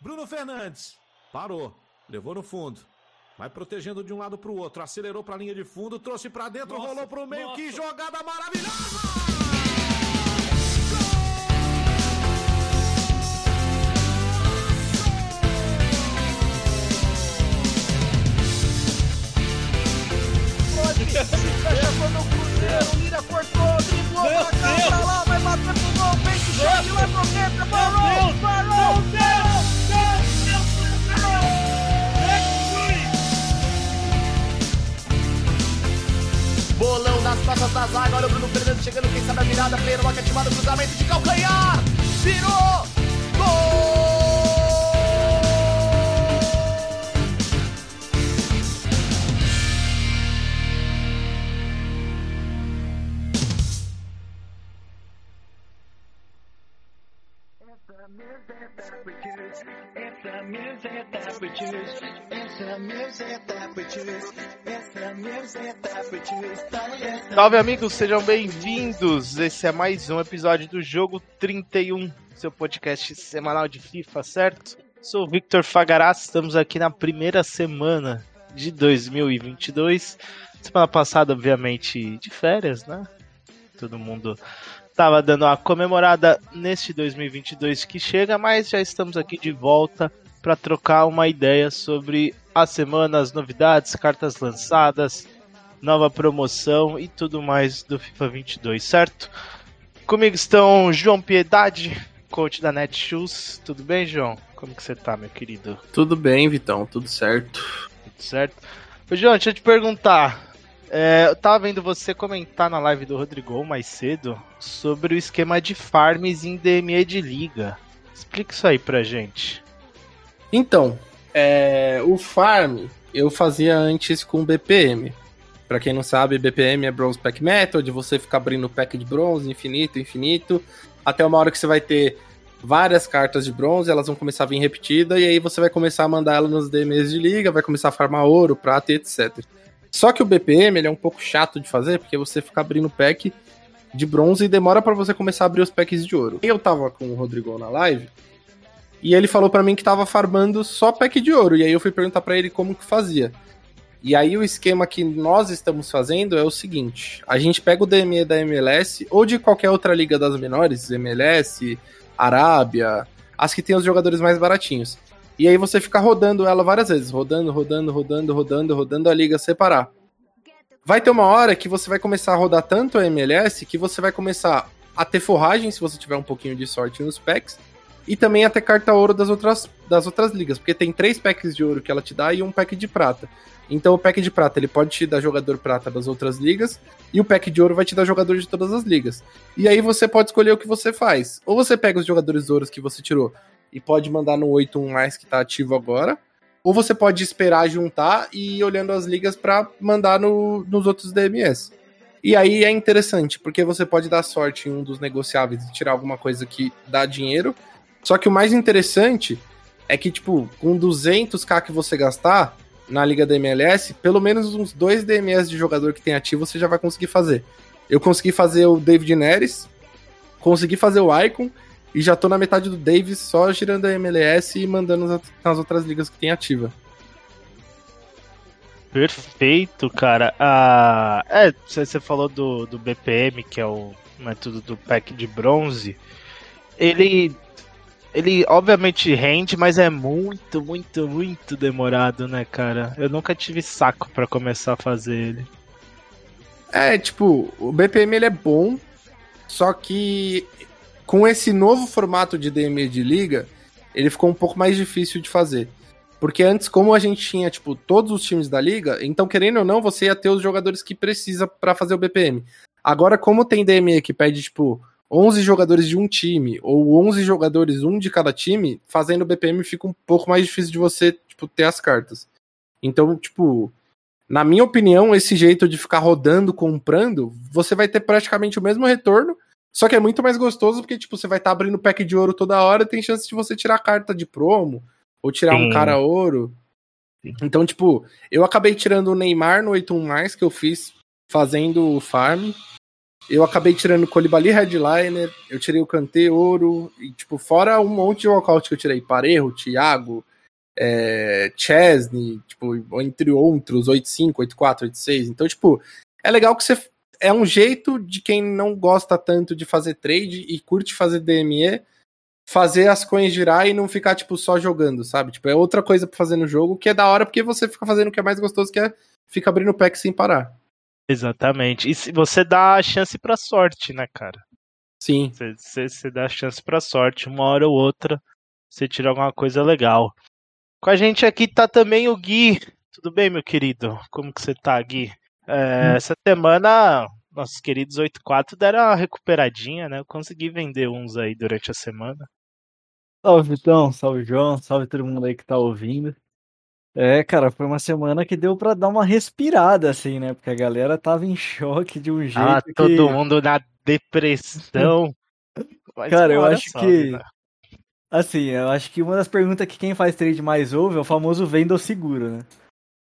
Bruno Fernandes. Parou. Levou no fundo. Vai protegendo de um lado para o outro. Acelerou para a linha de fundo. Trouxe para dentro. Nossa, rolou para o meio. Nossa. Que jogada maravilhosa! Cá, pra lá, vai bater pro gol, vem que chega, lá pro dentro, parou, parou, Bolão nas costas da zaga, olha o Bruno Fernandes chegando, quem sabe a virada, Pedro, uma ativada, cruzamento de calcanhar, virou, gol! Salve amigos, sejam bem-vindos. Esse é mais um episódio do Jogo 31, seu podcast semanal de FIFA, certo? Sou o Victor Fagaraz, estamos aqui na primeira semana de 2022. Semana passada, obviamente, de férias, né? Todo mundo estava dando uma comemorada neste 2022 que chega, mas já estamos aqui de volta para trocar uma ideia sobre a semana, as novidades, cartas lançadas, nova promoção e tudo mais do FIFA 22, certo? Comigo estão João Piedade, coach da Netshoes. Tudo bem, João? Como que você tá, meu querido? Tudo bem, Vitão, tudo certo. Tudo certo. Ô, João, deixa eu te perguntar. É, eu tava vendo você comentar na live do Rodrigo mais cedo sobre o esquema de farms em DME de liga. Explica isso aí pra gente. Então, é, o farm eu fazia antes com BPM. Para quem não sabe, BPM é Bronze Pack Method, você fica abrindo pack de bronze infinito, infinito, até uma hora que você vai ter várias cartas de bronze, elas vão começar a vir repetidas, e aí você vai começar a mandar ela nos DMs de liga, vai começar a farmar ouro, prata e etc. Só que o BPM ele é um pouco chato de fazer, porque você fica abrindo pack de bronze e demora para você começar a abrir os packs de ouro. Eu tava com o Rodrigo na live e ele falou para mim que tava farmando só pack de ouro. E aí eu fui perguntar para ele como que fazia. E aí o esquema que nós estamos fazendo é o seguinte: a gente pega o DME da MLS ou de qualquer outra liga das menores, MLS, Arábia, as que tem os jogadores mais baratinhos. E aí você fica rodando ela várias vezes, rodando, rodando, rodando, rodando, rodando a liga separar. Vai ter uma hora que você vai começar a rodar tanto a MLS que você vai começar a ter forragem se você tiver um pouquinho de sorte nos packs e também a ter carta ouro das outras, das outras ligas, porque tem três packs de ouro que ela te dá e um pack de prata. Então o pack de prata ele pode te dar jogador prata das outras ligas e o pack de ouro vai te dar jogador de todas as ligas. E aí você pode escolher o que você faz. Ou você pega os jogadores ouros que você tirou e pode mandar no 81 mais que tá ativo agora. Ou você pode esperar juntar e ir olhando as ligas para mandar no, nos outros DMS. E aí é interessante, porque você pode dar sorte em um dos negociáveis e tirar alguma coisa que dá dinheiro. Só que o mais interessante é que, tipo, com 200k que você gastar na liga da MLS, pelo menos uns dois DMS de jogador que tem ativo você já vai conseguir fazer. Eu consegui fazer o David Neres, consegui fazer o Icon e já tô na metade do Davis só girando a MLS e mandando nas outras ligas que tem ativa. Perfeito, cara. Ah, é, você falou do, do BPM, que é o método do pack de bronze. Ele, ele obviamente rende, mas é muito, muito, muito demorado, né, cara? Eu nunca tive saco para começar a fazer ele. É, tipo, o BPM ele é bom, só que com esse novo formato de DME de liga, ele ficou um pouco mais difícil de fazer. Porque antes, como a gente tinha, tipo, todos os times da liga, então, querendo ou não, você ia ter os jogadores que precisa para fazer o BPM. Agora, como tem DME que pede, tipo, 11 jogadores de um time, ou 11 jogadores, um de cada time, fazendo o BPM fica um pouco mais difícil de você, tipo, ter as cartas. Então, tipo, na minha opinião, esse jeito de ficar rodando, comprando, você vai ter praticamente o mesmo retorno, só que é muito mais gostoso porque, tipo, você vai estar tá abrindo pack de ouro toda hora, tem chance de você tirar carta de promo, ou tirar Sim. um cara ouro. Sim. Então, tipo, eu acabei tirando o Neymar no 81 mais que eu fiz fazendo o farm. Eu acabei tirando Colibali Headliner, eu tirei o Kanté Ouro, e, tipo, fora um monte de walkout que eu tirei. Parejo, Thiago, é, Chesney, tipo, entre outros, 8-5, 8-4, 8-6. Então, tipo, é legal que você. É um jeito de quem não gosta tanto de fazer trade e curte fazer DME, fazer as coins girar e não ficar, tipo, só jogando, sabe? Tipo, é outra coisa pra fazer no jogo que é da hora porque você fica fazendo o que é mais gostoso, que é fica abrindo pack sem parar. Exatamente. E se você dá a chance pra sorte, né, cara? Sim. Você, você, você dá a chance pra sorte, uma hora ou outra, você tira alguma coisa legal. Com a gente aqui tá também o Gui. Tudo bem, meu querido? Como que você tá, Gui? É, essa semana, nossos queridos 8.4 deram uma recuperadinha, né? Eu consegui vender uns aí durante a semana. Salve, Vitão. Salve, João. Salve todo mundo aí que tá ouvindo. É, cara, foi uma semana que deu pra dar uma respirada, assim, né? Porque a galera tava em choque de um jeito Ah, que... todo mundo na depressão. Mas Cara, eu acho sobe, que- né? Assim, eu acho que uma das perguntas que quem faz trade mais ouve é o famoso venda ou seguro, né?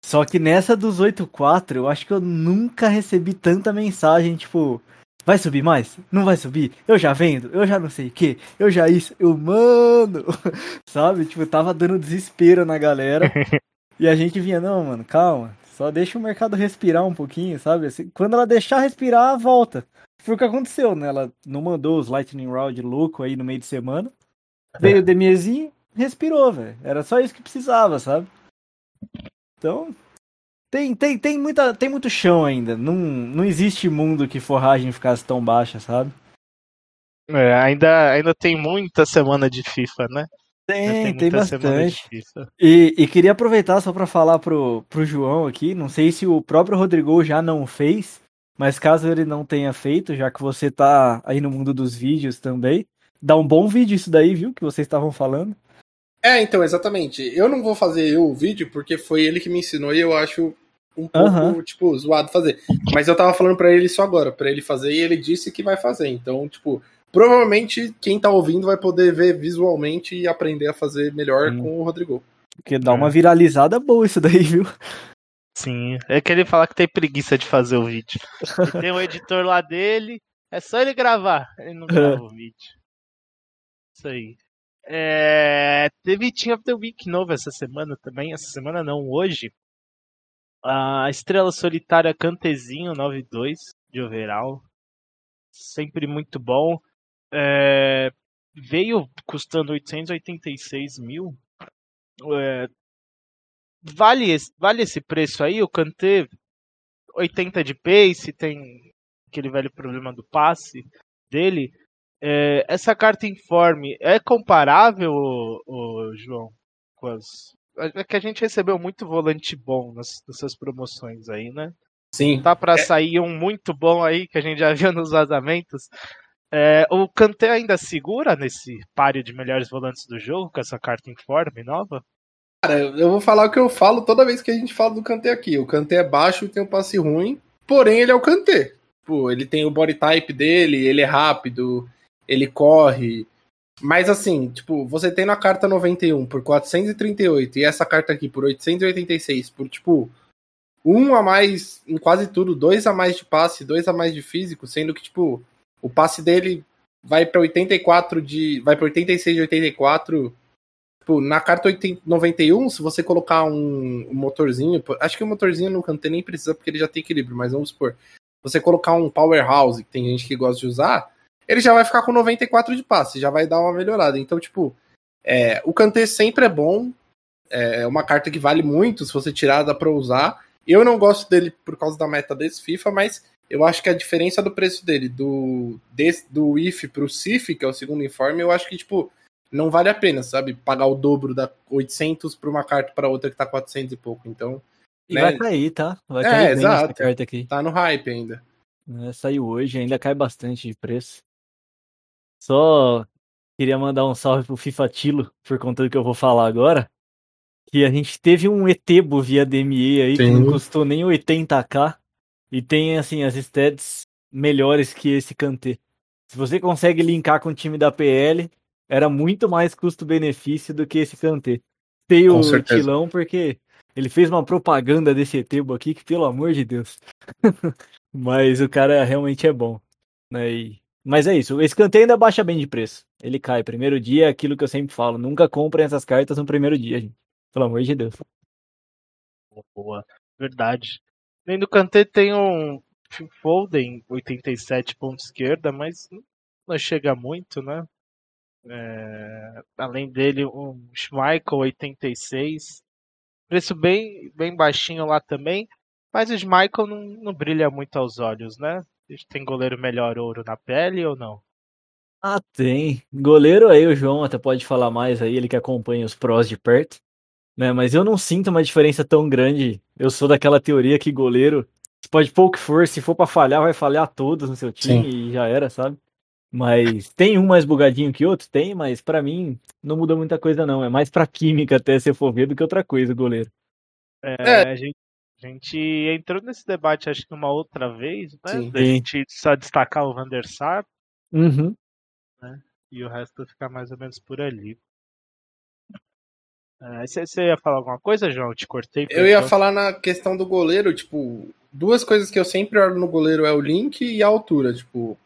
Só que nessa dos 8.4, eu acho que eu nunca recebi tanta mensagem, tipo, vai subir mais? Não vai subir? Eu já vendo, eu já não sei o que, eu já isso, eu, mano, sabe? Tipo, tava dando desespero na galera. e a gente vinha, não, mano, calma, só deixa o mercado respirar um pouquinho, sabe? Assim, quando ela deixar respirar, volta. Foi o que aconteceu, né? Ela não mandou os Lightning Round louco aí no meio de semana. Veio o Demiezinho, respirou, velho. Era só isso que precisava, sabe? Então, tem, tem, tem, muita, tem muito chão ainda. Não, não existe mundo que forragem ficasse tão baixa, sabe? É, ainda, ainda tem muita semana de FIFA, né? Tem, tem de bastante. E, e queria aproveitar só pra falar pro, pro João aqui. Não sei se o próprio Rodrigo já não fez, mas caso ele não tenha feito, já que você tá aí no mundo dos vídeos também, dá um bom vídeo isso daí, viu? Que vocês estavam falando. É, então, exatamente. Eu não vou fazer eu o vídeo porque foi ele que me ensinou e eu acho um pouco, Aham. tipo, zoado fazer. Mas eu tava falando pra ele isso agora, pra ele fazer, e ele disse que vai fazer. Então, tipo, provavelmente quem tá ouvindo vai poder ver visualmente e aprender a fazer melhor Sim. com o Rodrigo. Porque dá É. uma viralizada boa isso daí, viu? Sim, é que ele fala que tem preguiça de fazer o vídeo. E tem um editor lá dele, é só ele gravar, ele não grava o vídeo. Isso aí. É, teve Team of the Week novo essa semana também, essa semana não, hoje. A Estrela Solitária Cantezinho 9-2 de overall. Sempre muito bom. É, veio custando 886 mil. É, vale, vale esse preço aí? O Kanté 80 de pace, tem aquele velho problema do passe dele. É, essa carta informe é comparável, ô- ô, João, com as. É que a gente recebeu muito volante bom nas- nessas promoções aí, né? Sim. Tá pra sair um muito bom aí que a gente já viu nos vazamentos. É, o Kanté ainda segura nesse páreo de melhores volantes do jogo com essa carta informe nova? Cara, eu vou falar o que eu falo toda vez que a gente fala do Kanté aqui. O Kanté é baixo e tem um passe ruim, porém ele é o Kanté. Pô, ele tem o body type dele, ele é rápido, ele corre. Mas assim, tipo, você tem na carta 91 por 438 e essa carta aqui por 886, por tipo, um a mais em quase tudo, dois a mais de passe, dois a mais de físico, sendo que, tipo, o passe dele vai pra 84 de. vai pra 86 de 84 Tipo, na carta 80 91, se você colocar um, um motorzinho, acho que o motorzinho no Kanté nem precisa porque ele já tem equilíbrio, mas vamos supor, você colocar um powerhouse, que tem gente que gosta de usar, ele já vai ficar com 94 de passe, já vai dar uma melhorada. Então, tipo, é, o Kanté sempre é bom, é uma carta que vale muito se você tirar, dá pra usar. Eu não gosto dele por causa da meta desse FIFA, mas eu acho que a diferença do preço dele, do, desse, do IF pro CIF, que é o segundo informe, eu acho que, tipo, não vale a pena, sabe? Pagar o dobro da 800 pra uma carta para outra que tá 400 e pouco. Então, E Né? vai cair, tá? Vai É, cair exato. carta aqui. tá no hype ainda. É, saiu hoje, ainda cai bastante de preço. Só queria mandar um salve pro FIFA Tilo, por conta do que eu vou falar agora. Que a gente teve um Etebo via DME aí, que Sim. não custou nem 80k. E tem, assim, as stats melhores que esse Kanté. Se você consegue linkar com o time da PL, era muito mais custo-benefício do que esse Kanté. Tem o. Tilão porque ele fez uma propaganda desse Etebo aqui que, pelo amor de Deus. Mas o cara realmente é bom. Né? E... Mas é isso, esse canteiro ainda baixa bem de preço. Ele cai. Primeiro dia é aquilo que eu sempre falo. Nunca comprem essas cartas no primeiro dia, gente. Pelo amor de Deus. Boa, verdade. Nem do Kanté tem um Foden 87 ponto esquerda, mas não chega muito, né? É, além dele, um Schmeichel 86. Preço bem, bem baixinho lá também. Mas o Schmeichel não, não brilha muito aos olhos, né? Tem goleiro melhor ouro na pele ou não? Ah, tem. Goleiro aí, o João até pode falar mais aí, ele que acompanha os prós de perto. Né? Mas eu não sinto uma diferença tão grande. Eu sou daquela teoria que goleiro pode pouco for, se for para falhar, vai falhar todos no seu time Sim. e já era, sabe? Mas tem um mais bugadinho que outro? Tem, mas para mim não muda muita coisa não. É mais pra química até se for ver do que outra coisa, o goleiro. É, é. A, gente, a gente entrou nesse debate acho que uma outra vez, né? Sim. Da gente só destacar o Van der Sar. Uhum. Né? E o resto ficar mais ou menos por ali. Você é, ia falar alguma coisa, João? Eu te cortei. Eu ia falar na questão do goleiro, tipo, duas coisas que eu sempre olho no goleiro é o link e a altura, tipo,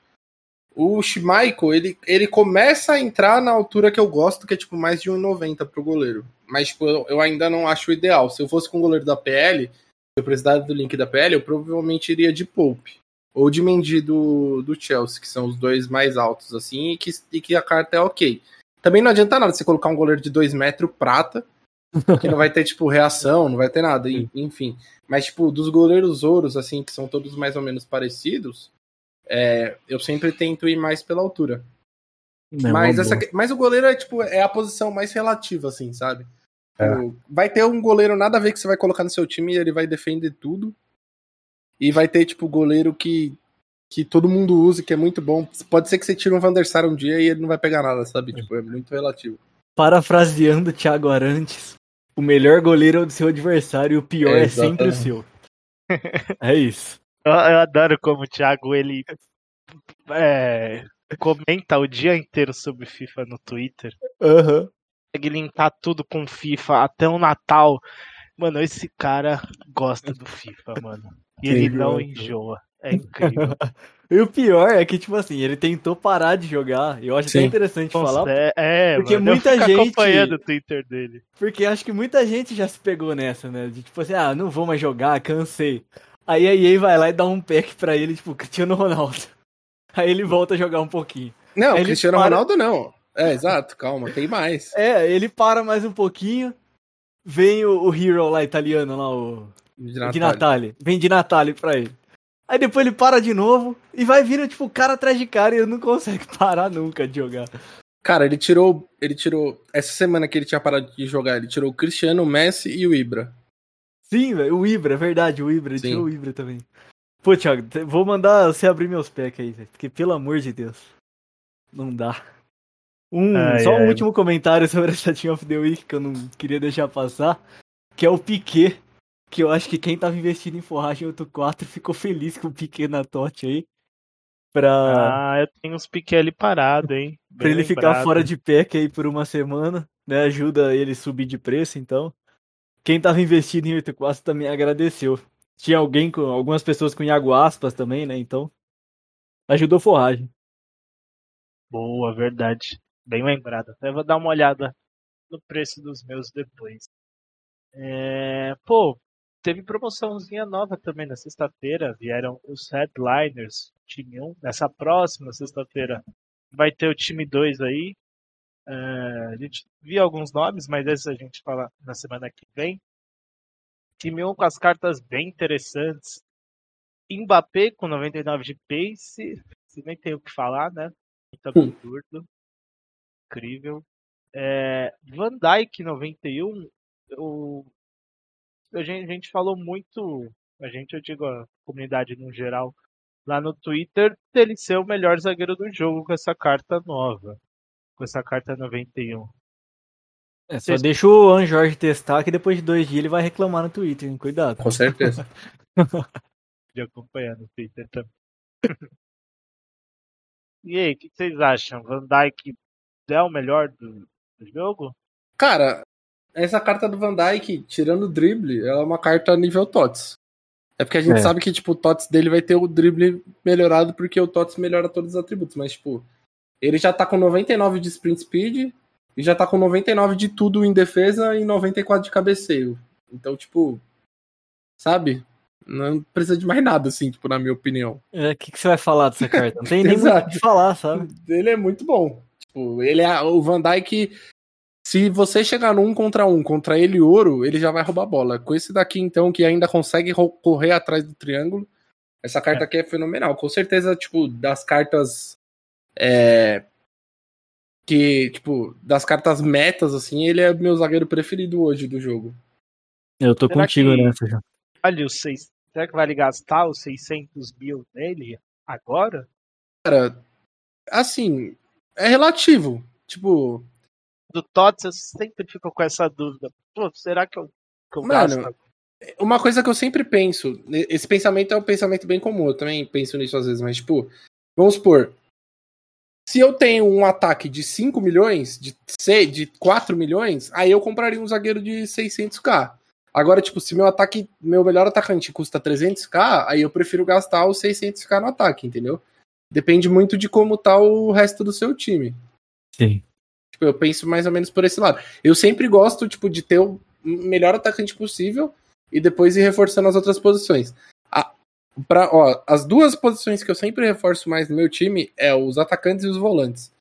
o Schmeichel, ele, ele começa a entrar na altura que eu gosto, que é tipo mais de 1,90 pro goleiro. Mas tipo, eu, eu, ainda não acho o ideal. Se eu fosse com o goleiro da PL, se eu precisasse do link da PL, eu provavelmente iria de Pope. Ou de Mendy do, do Chelsea, que são os dois mais altos, assim, e que, e que a carta é ok. Também não adianta nada você colocar um goleiro de 2 metros prata, que não vai ter, tipo, reação, não vai ter nada, enfim. Mas, tipo, dos goleiros ouros, assim, que são todos mais ou menos parecidos, é, eu sempre tento ir mais pela altura. Não, mas, essa, mas o goleiro é, tipo, é a posição mais relativa, assim, sabe? É. Tipo, vai ter um goleiro nada a ver que você vai colocar no seu time e ele vai defender tudo. E vai ter, tipo, goleiro que, que todo mundo usa, que é muito bom. Pode ser que você tire um Van der Sar um dia e ele não vai pegar nada, sabe? É. Tipo, é muito relativo. Parafraseando o Thiago Arantes, o melhor goleiro é o do seu adversário e o pior é, é sempre o seu. É isso. Eu, eu, adoro como o Thiago ele é, comenta o dia inteiro sobre FIFA no Twitter. Uhum. Consegue linkar tudo com FIFA até o Natal. Mano, esse cara gosta do FIFA, mano. E ele não enjoa. É incrível. e o pior é que, tipo assim, ele tentou parar de jogar. Eu acho Sim. até interessante falar. É, porque mano, muita gente. acompanhando o Twitter dele. Porque acho que muita gente já se pegou nessa, né? De tipo assim, ah, não vou mais jogar, cansei. Aí a EA vai lá e dá um pack pra ele, tipo, Cristiano Ronaldo. Aí ele volta a jogar um pouquinho. Não, Aí Cristiano para... Ronaldo não. É, exato, calma, tem mais. É, ele para mais um pouquinho. Vem o, o Hero lá italiano, lá, o. De Natale. Vem de Natale pra ele. Aí depois ele para de novo e vai vindo, tipo, cara atrás de cara e ele não consegue parar nunca de jogar. Cara, ele tirou. Ele tirou. Essa semana que ele tinha parado de jogar, ele tirou o Cristiano, o Messi e o Ibra. Sim, velho, o Ibra, é verdade, o Ibra, ele Sim. tirou o Ibra também. Pô, Thiago, vou mandar você abrir meus packs aí, velho. Porque, pelo amor de Deus. Não dá. Um, ai, só um último comentário sobre essa Team of the Week que eu não queria deixar passar. Que é o Piquet que eu acho que quem tava investindo em forragem 8.4 ficou feliz com o Piquet na TOT aí. Pra... Ah, eu tenho uns Piquet ali parado, hein? pra ele lembrado. ficar fora de pack aí por uma semana, né? Ajuda ele subir de preço, então. Quem tava investindo em 8.4 também agradeceu. Tinha alguém com algumas pessoas com Iago Aspas também, né? Então, ajudou forragem. Boa, verdade. Bem lembrado. Até vou dar uma olhada no preço dos meus depois. É... Pô, teve promoçãozinha nova também na sexta-feira. Vieram os headliners, time 1. Nessa próxima sexta-feira vai ter o time 2 aí. Uh, a gente viu alguns nomes, mas esses a gente fala na semana que vem. Time 1 com as cartas bem interessantes. Mbappé com 99 de pace. Se nem tem o que falar, né? Muito absurdo. Incrível. É, Van Dyke 91. O a gente, a gente falou muito, a gente, eu digo a comunidade no geral, lá no Twitter, dele ser o melhor zagueiro do jogo com essa carta nova, com essa carta 91. É, só Vocês... deixa o An Jorge testar que depois de dois dias ele vai reclamar no Twitter, hein? cuidado. Com certeza. de acompanhar no Twitter também. e aí, o que vocês acham? Van Dyke é o melhor do, do jogo? Cara, essa carta do Van Dyke, tirando o drible, ela é uma carta nível TOTS. É porque a gente É. sabe que, tipo, o TOTS dele vai ter o drible melhorado porque o TOTS melhora todos os atributos. Mas, tipo, ele já tá com 99 de sprint speed e já tá com 99 de tudo em defesa e 94 de cabeceio. Então, tipo, sabe? Não precisa de mais nada, assim, tipo, na minha opinião. É, O que, que você vai falar dessa carta? Não tem nem muito o que falar, sabe? Ele é muito bom. Tipo, ele é o Van Dyke. Se você chegar num contra um contra ele ouro, ele já vai roubar a bola. Com esse daqui, então, que ainda consegue correr atrás do triângulo, essa carta aqui é fenomenal. Com certeza, tipo, das cartas. É, que, tipo, das cartas metas, assim, ele é meu zagueiro preferido hoje do jogo. Eu tô Será contigo que- nessa já. Olha, os seis. Será que vale gastar os 600 mil nele agora? Cara, assim, é relativo. Tipo, Do TOTS eu sempre fico com essa dúvida. Pô, será que eu, que eu Mano, gasto? uma coisa que eu sempre penso, esse pensamento é um pensamento bem comum, eu também penso nisso às vezes, mas tipo, vamos supor, se eu tenho um ataque de 5 milhões, de, se- de 4 milhões, aí eu compraria um zagueiro de 600k. Agora, tipo, se meu ataque, meu melhor atacante custa 300k, aí eu prefiro gastar os 600k no ataque, entendeu? Depende muito de como tá o resto do seu time. Sim. Tipo, eu penso mais ou menos por esse lado. Eu sempre gosto, tipo, de ter o melhor atacante possível e depois ir reforçando as outras posições. A, pra, ó, as duas posições que eu sempre reforço mais no meu time é os atacantes e os volantes.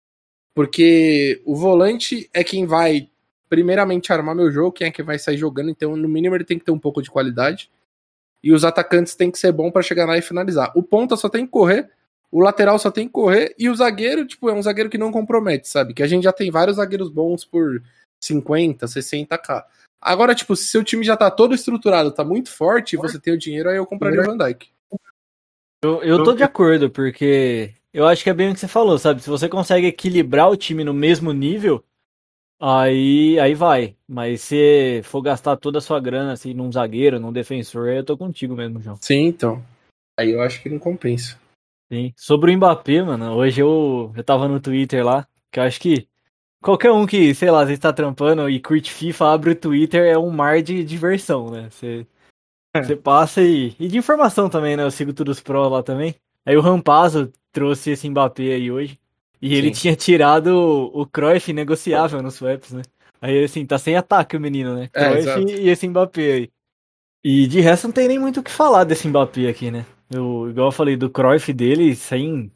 Porque o volante é quem vai, primeiramente, armar meu jogo, quem é que vai sair jogando, então, no mínimo, ele tem que ter um pouco de qualidade. E os atacantes tem que ser bom para chegar lá e finalizar. O ponta só tem que correr o lateral só tem que correr e o zagueiro, tipo, é um zagueiro que não compromete, sabe? Que a gente já tem vários zagueiros bons por 50, 60k. Agora, tipo, se seu time já tá todo estruturado, tá muito forte, você tem o dinheiro, aí eu compraria o Van Dijk. Eu, eu tô de acordo, porque eu acho que é bem o que você falou, sabe? Se você consegue equilibrar o time no mesmo nível, aí, aí vai. Mas se for gastar toda a sua grana assim num zagueiro, num defensor, aí eu tô contigo mesmo, João. Sim, então. Aí eu acho que não compensa. Sim. Sobre o Mbappé, mano, hoje eu, eu tava no Twitter lá, que eu acho que qualquer um que, sei lá, às vezes tá trampando e curte FIFA, abre o Twitter, é um mar de diversão, né? Você, você passa e, e de informação também, né? Eu sigo todos os pró lá também. Aí o Rampazzo trouxe esse Mbappé aí hoje. E ele Sim. tinha tirado o, o Cruyff negociável nos swaps, né? Aí assim, tá sem ataque o menino, né? É, Cruyff exato. e esse Mbappé aí. E de resto não tem nem muito o que falar desse Mbappé aqui, né? Eu, igual eu falei, do Cruyff dele, sem,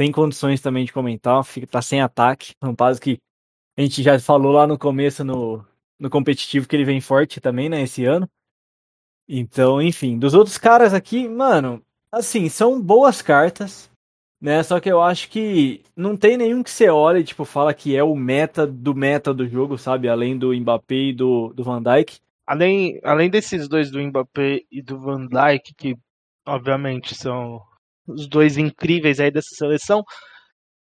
sem condições também de comentar, fica, tá sem ataque. Rampazzo que a gente já falou lá no começo no, no competitivo que ele vem forte também, né, esse ano. Então, enfim, dos outros caras aqui, mano, assim, são boas cartas, né? Só que eu acho que não tem nenhum que você olhe, tipo, fala que é o meta do meta do jogo, sabe? Além do Mbappé e do, do Van Dijk. Além, além desses dois do Mbappé e do Van Dijk, que obviamente são os dois incríveis aí dessa seleção,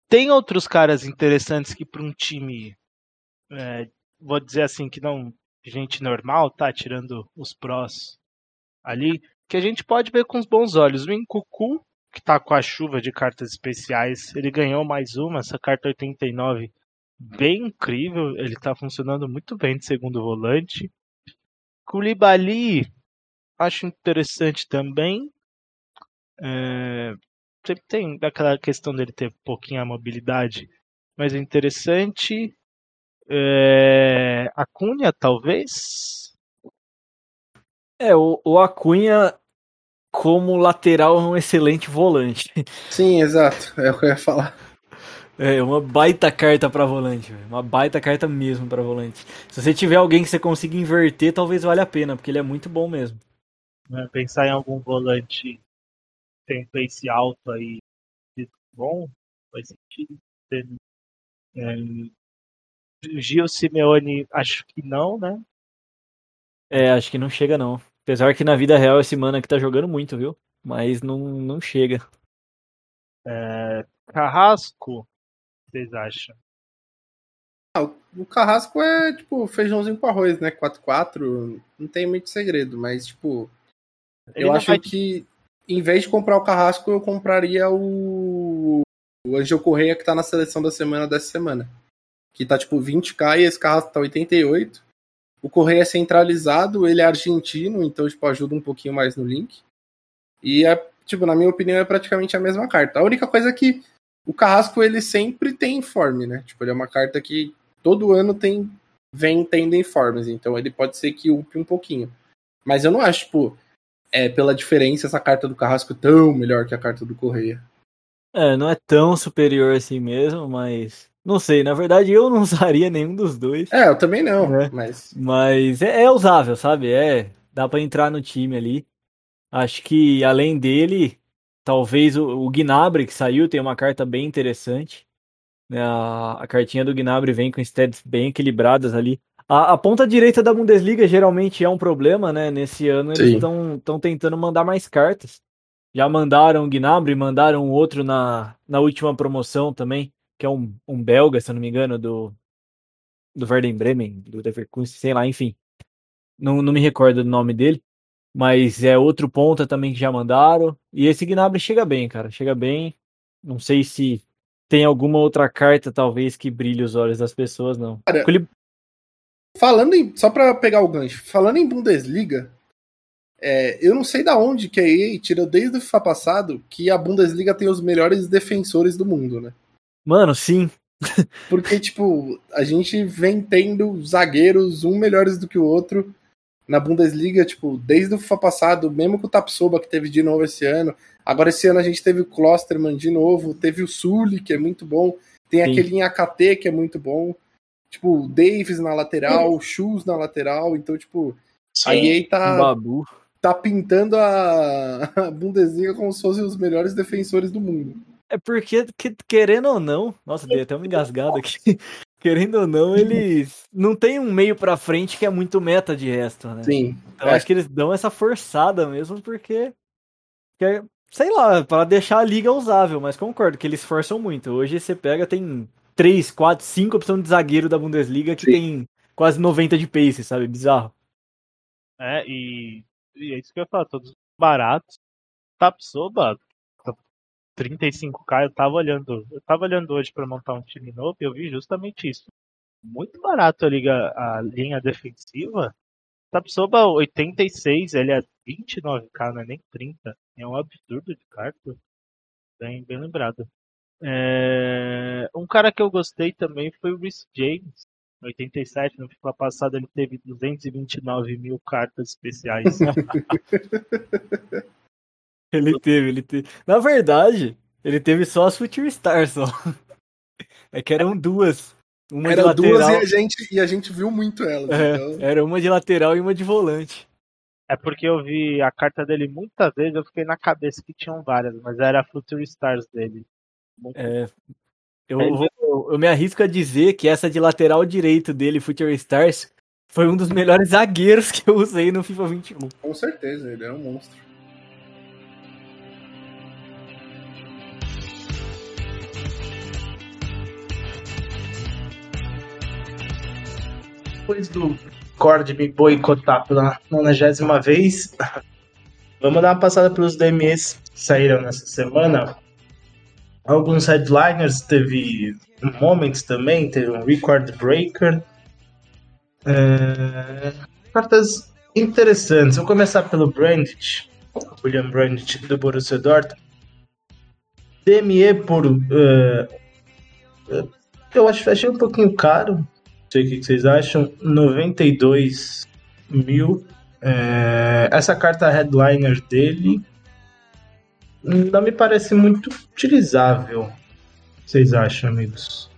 tem outros caras interessantes que para um time, é, vou dizer assim, que não gente normal, tá? Tirando os prós ali, que a gente pode ver com os bons olhos. O Nkuku, que tá com a chuva de cartas especiais, ele ganhou mais uma, essa carta 89, bem incrível, ele tá funcionando muito bem de segundo volante. Koulibaly, acho interessante também. É, sempre tem aquela questão dele ter pouquinha mobilidade, mas é interessante. É, a Cunha, talvez. É, o, o Acunha, como lateral, é um excelente volante. Sim, exato. É o que eu ia falar. É uma baita carta pra volante. Uma baita carta mesmo pra volante. Se você tiver alguém que você consiga inverter, talvez valha a pena, porque ele é muito bom mesmo. né, Pensar em algum volante tem pace alto aí, bom, faz sentido. Tem, é, Gil Simeone, acho que não, né? É, acho que não chega não. Apesar que na vida real esse mano aqui tá jogando muito, viu? Mas não, não chega. É, Carrasco, o que vocês acham? O Carrasco é, tipo, feijãozinho com arroz, né? 4x4. Não tem muito segredo, mas, tipo. Ele eu acho vai- que, em vez de comprar o Carrasco, eu compraria o. O Angel Correia que tá na seleção da semana dessa semana. Que tá, tipo, 20k e esse Carrasco tá 88. O Correia é centralizado, ele é argentino, então, tipo, ajuda um pouquinho mais no link. E, é, tipo, na minha opinião, é praticamente a mesma carta. A única coisa é que o Carrasco, ele sempre tem informe, né? Tipo, ele é uma carta que todo ano tem vem tendo informes, então ele pode ser que upe um pouquinho. Mas eu não acho, tipo, é, pela diferença, essa carta do Carrasco tão melhor que a carta do Correia. É, não é tão superior assim mesmo, mas. Não sei, na verdade eu não usaria nenhum dos dois. É, eu também não, É. mas. Mas é, é usável, sabe? É. Dá pra entrar no time ali. Acho que além dele, talvez o, o Gnabry que saiu tem uma carta bem interessante. né? A, a cartinha do Gnabry vem com stats bem equilibradas ali. A, a ponta direita da Bundesliga geralmente é um problema, né? Nesse ano eles estão tentando mandar mais cartas. Já mandaram o Gnabry, mandaram outro na, na última promoção também, que é um, um belga, se eu não me engano, do, do Werder Bremen, do Leverkusen, sei lá, enfim. Não, não me recordo do nome dele. Mas é outro ponta também que já mandaram. E esse Gnabry chega bem, cara. Chega bem. Não sei se tem alguma outra carta, talvez, que brilhe os olhos das pessoas, não. Cara, Falando em. Só pra pegar o gancho, falando em Bundesliga, é, eu não sei da onde que a EA tirou desde o FIFA passado que a Bundesliga tem os melhores defensores do mundo, né? Mano, sim. Porque, tipo, a gente vem tendo zagueiros um melhores do que o outro na Bundesliga, tipo, desde o FIFA passado, mesmo com o Tapsoba que teve de novo esse ano. Agora esse ano a gente teve o Klosterman de novo, teve o Sully, que é muito bom, tem Sim. aquele em AKT que é muito bom. Tipo, Davis na lateral, o Shoes na lateral, então, tipo, a EA Um tá, babu. tá pintando a, a Bundesliga como se fossem os melhores defensores do mundo. É porque, que- querendo ou não, nossa, dei até uma engasgada aqui. querendo ou não, eles não tem um meio pra frente que é muito meta de resto, né? Sim. Então É. acho que eles dão essa forçada mesmo porque, porque, sei lá, pra deixar a liga usável, mas concordo que eles forçam muito. Hoje você pega, tem 3, 4, 5 opções de zagueiro da Bundesliga que Sim. tem quase 90 de pace, sabe? Bizarro. É, e, e é isso que eu ia falar, todos baratos. Tapsoba, 35k, eu tava olhando, eu tava olhando hoje pra montar um time novo e eu vi justamente isso. Muito barato a liga, a linha defensiva. Tapsoba 86, ele é 29k, não é nem 30. É um absurdo de carta. Bem, bem lembrado. É, Um cara que eu gostei também foi o Rhys James. 87, no FIFA passado ele teve 229 mil cartas especiais. Ele teve, ele teve. Na verdade, ele teve só as Future Stars só. É que eram duas. Uma de Era duas e a, gente, e a gente viu muito elas. É, então... Era uma de lateral e uma de volante. É porque eu vi a carta dele muitas vezes, eu fiquei na cabeça que tinham várias, mas era a Future Stars dele. É, eu, É, vou- eu me arrisco a dizer que essa de lateral direito dele, Future Stars, foi um dos melhores zagueiros que eu usei no FIFA 21. Com certeza, ele é um monstro. Depois do Cord me boicotar pela 90 vez, vamos dar uma passada pelos DMEs que saíram nessa semana. Alguns headliners, teve Moments também, teve um Record Breaker. É, Cartas interessantes. Vou começar pelo Brandit, William Brandit do Borussia Dortmund. DME por. eh, eu acho achei um pouquinho caro, não sei o que vocês acham. 92 mil. É, essa carta headliner dele não me parece muito utilizável. Vocês acham, amigos?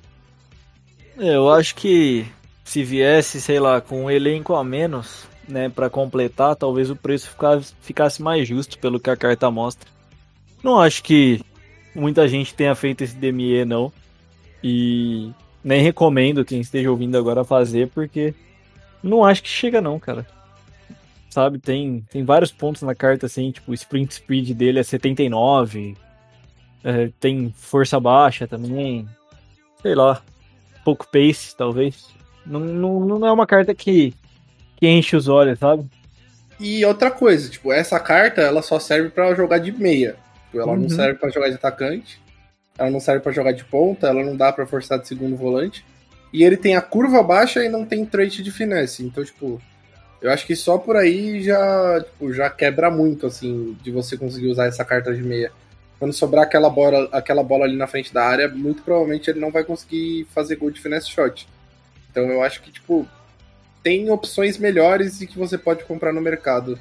É, Eu acho que se viesse, sei lá, com um elenco a menos, né, para completar, talvez o preço ficasse, ficasse mais justo pelo que a carta mostra. Não acho que muita gente tenha feito esse DME, não. E nem recomendo quem esteja ouvindo agora fazer, porque não acho que chega, não, cara. Sabe, tem, tem vários pontos na carta, assim, tipo, o sprint speed dele é 79, é, tem força baixa também, sei lá pouco pace, talvez. Não, não, não é uma carta que, que enche os olhos, sabe? E outra coisa, tipo, essa carta ela só serve pra jogar de meia. Tipo, ela Uhum. não serve pra jogar de atacante, ela não serve pra jogar de ponta, ela não dá pra forçar de segundo volante. E ele tem a curva baixa e não tem trait de finesse. Então, tipo, Eu acho que só por aí já, tipo, já quebra muito, assim, de você conseguir usar essa carta de meia. Quando sobrar aquela bola, aquela bola ali na frente da área, muito provavelmente ele não vai conseguir fazer gol de finesse shot. Então eu acho que, tipo, tem opções melhores e que você pode comprar no mercado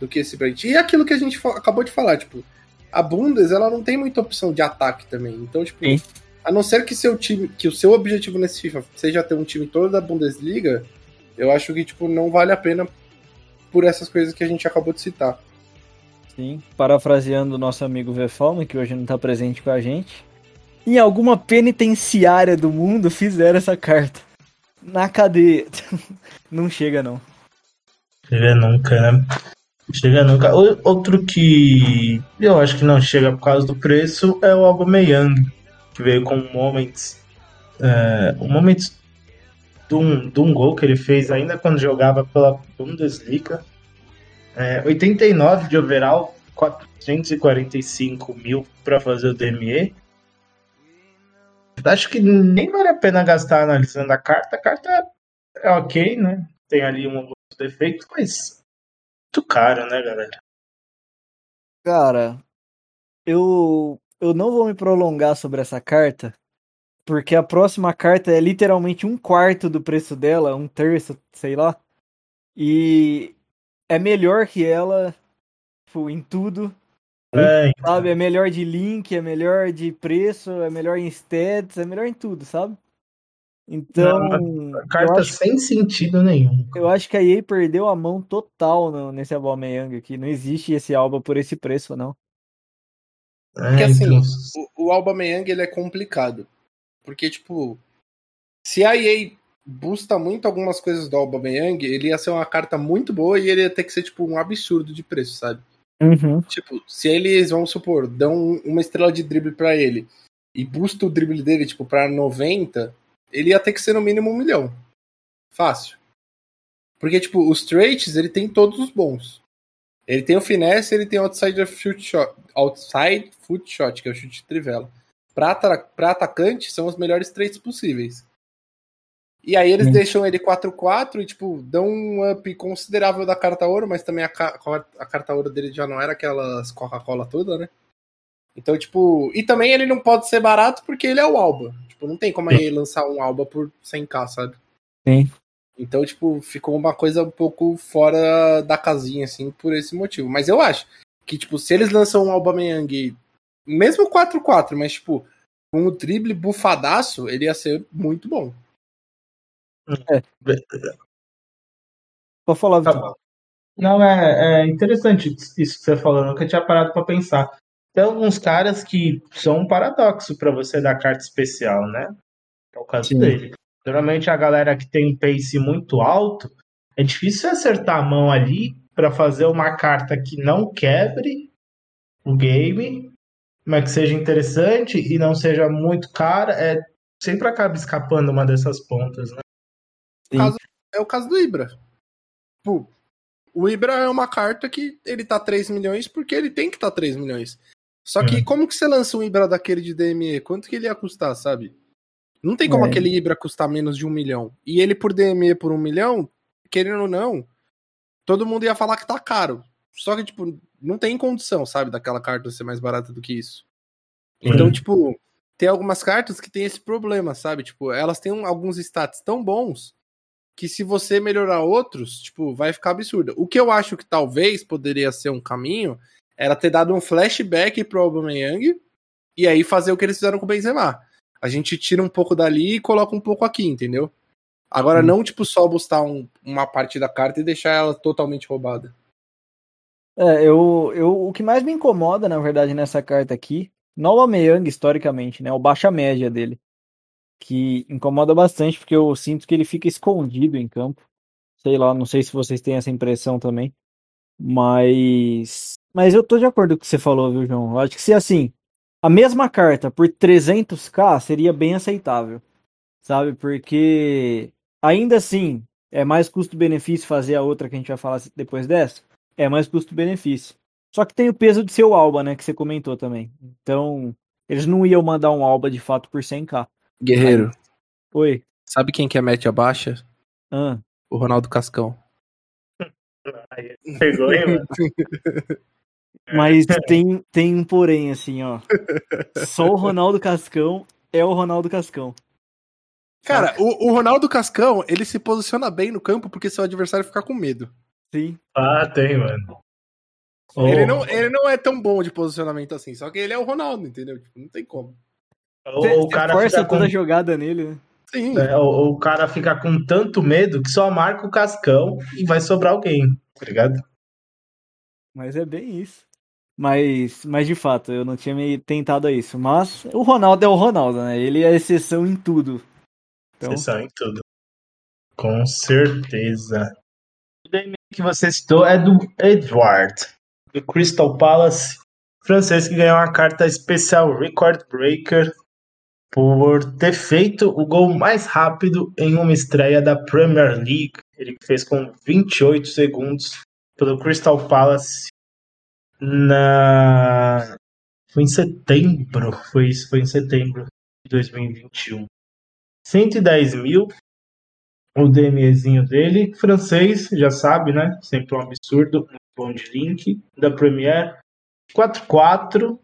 do que esse Brent. E aquilo que a gente acabou de falar, tipo, a Bundes, ela não tem muita opção de ataque também. Então, tipo, Sim. a não ser que seu time, que o seu objetivo nesse FIFA seja ter um time todo da Bundesliga, eu acho que, tipo, não vale a pena por essas coisas que a gente acabou de citar. Sim, parafraseando o nosso amigo Vefalme, que hoje não tá presente com a gente. Em alguma penitenciária do mundo fizeram essa carta. Na cadeia. não chega, não. Chega nunca, né? Chega nunca. O- Outro que eu acho que não chega por causa do preço é o Aubameyang, que veio com o Moments. É, o Moments de um, de um gol que ele fez ainda quando jogava pela Bundesliga. É, 89 de overall, 445 mil para fazer o DME. Acho que nem vale a pena gastar analisando a carta. A carta é ok, né? Tem ali um defeito, mas muito caro, né, galera? Cara, eu, eu não vou me prolongar sobre essa carta, porque a próxima carta é literalmente um quarto do preço dela, um terço, sei lá. E é melhor que ela tipo, em tudo, É, sabe? É melhor de link, é melhor de preço, é melhor em stats, é melhor em tudo, sabe? Então, eu carta sem sentido nenhum. eu acho que a EA perdeu a mão total no- nesse Aubameyang aqui. Não existe esse Alba por esse preço, não. Porque É, assim, então, o, o Aubameyang ele é complicado. Porque, tipo, se a EA busta muito algumas coisas do Aubameyang, ele ia ser uma carta muito boa e ele ia ter que ser, tipo, um absurdo de preço, sabe? Uhum. Tipo, se eles, vamos supor, dão uma estrela de drible pra ele e busta o drible dele, tipo, pra 90, ele ia ter que ser no mínimo um milhão. Fácil. Porque, tipo, os traits, ele tem todos os bons. Ele tem o finesse, ele tem o outside foot shot, outside foot shot, que é o chute de trivela. Pra atacante, são os melhores traits possíveis. E aí eles deixam ele 4-4 e, tipo, dão um up considerável da carta ouro, mas também a, a carta ouro dele já não era aquelas Coca-Cola toda, né? Então, tipo. E também ele não pode ser barato porque ele é o Alba. Tipo, não tem como aí lançar um Alba por 100k, sabe? Sim. Então, tipo, ficou uma coisa um pouco fora da casinha, assim, por esse motivo. Mas eu acho que, tipo, se eles lançam um Aubameyang, mesmo 4-4, mas, tipo, com o drible bufadaço, ele ia ser muito bom. Pode falar, Tá Vitor. Não, é, é interessante isso que você falou, eu nunca tinha parado pra pensar. Tem alguns caras que são um paradoxo pra você dar carta especial, né? É o caso Sim. dele. Geralmente a galera que tem um pace muito alto, é difícil acertar a mão ali pra fazer uma carta que não quebre o game, mas que seja interessante e não seja muito cara. É, sempre acaba escapando uma dessas pontas, né? Caso- É o caso do Ibra. Tipo, o Ibra é uma carta que ele tá 3 milhões porque ele tem que tá 3 milhões. Só que É. como que você lança um Ibra daquele de DME? Quanto que ele ia custar, sabe? Não tem como É. aquele Ibra custar menos de um milhão. E ele por DME por um milhão, querendo ou não, todo mundo ia falar que tá caro. Só que, tipo, não tem condição, sabe, daquela carta ser mais barata do que isso. Então, Uhum. tipo, tem algumas cartas que tem esse problema, sabe? Tipo, elas têm alguns stats tão bons que se você melhorar outros, tipo, vai ficar absurdo. O que eu acho que talvez poderia ser um caminho era ter dado um flashback pro Aubameyang e aí fazer o que eles fizeram com o Benzema. A gente tira um pouco dali e coloca um pouco aqui, entendeu? Agora, não, tipo, só bustar um- uma parte da carta e deixar ela totalmente roubada. É, eu, eu, o que mais me incomoda, na verdade, nessa carta aqui, no Aubameyang, historicamente, né, o baixa média dele, que incomoda bastante, porque eu sinto que ele fica escondido em campo. Sei lá, não sei se vocês têm essa impressão também, mas... Mas eu tô de acordo com o que você falou, viu, João? Eu acho que se, assim, a mesma carta por 300k seria bem aceitável, sabe? Porque, ainda assim, é mais custo-benefício fazer a outra que a gente vai falar depois dessa? É mais custo-benefício. Só que tem o peso de ser o Alba, né? Que você comentou também. Então, eles não iam mandar um Alba de fato por 100k. Guerreiro, Oi. sabe quem que é mete a baixa? Ah, O Ronaldo Cascão. Aí pegou, hein, mano? Mas tem, tem um porém, assim, ó. Só o Ronaldo Cascão é o Ronaldo Cascão. Cara, o, o Ronaldo Cascão, ele se posiciona bem no campo porque seu adversário fica com medo. Sim. Ah, tem, mano. Ele, Ô, não, ele não é tão bom de posicionamento assim, só que ele é o Ronaldo, entendeu? Tipo, não tem como. o, o cara força fica com, toda a jogada nele, né? Sim. é, o, o cara fica com tanto medo que só marca o cascão e vai sobrar alguém, tá ligado? Mas é bem isso. Mas, mas de fato, eu não tinha me tentado a isso. Mas o Ronaldo é o Ronaldo, né? Ele é exceção em tudo. Então, são em tudo. Com certeza. Que você citou é do Edward, do Crystal Palace, francês que ganhou uma carta especial Record Breaker por ter feito o gol mais rápido em uma estreia da Premier League. Ele fez com 28 segundos pelo Crystal Palace na foi em setembro, foi isso, foi em setembro de 2021. 110 mil o DMEzinho dele, francês, já sabe, né? Sempre um absurdo, muito bom de link, da Premier. 4-4,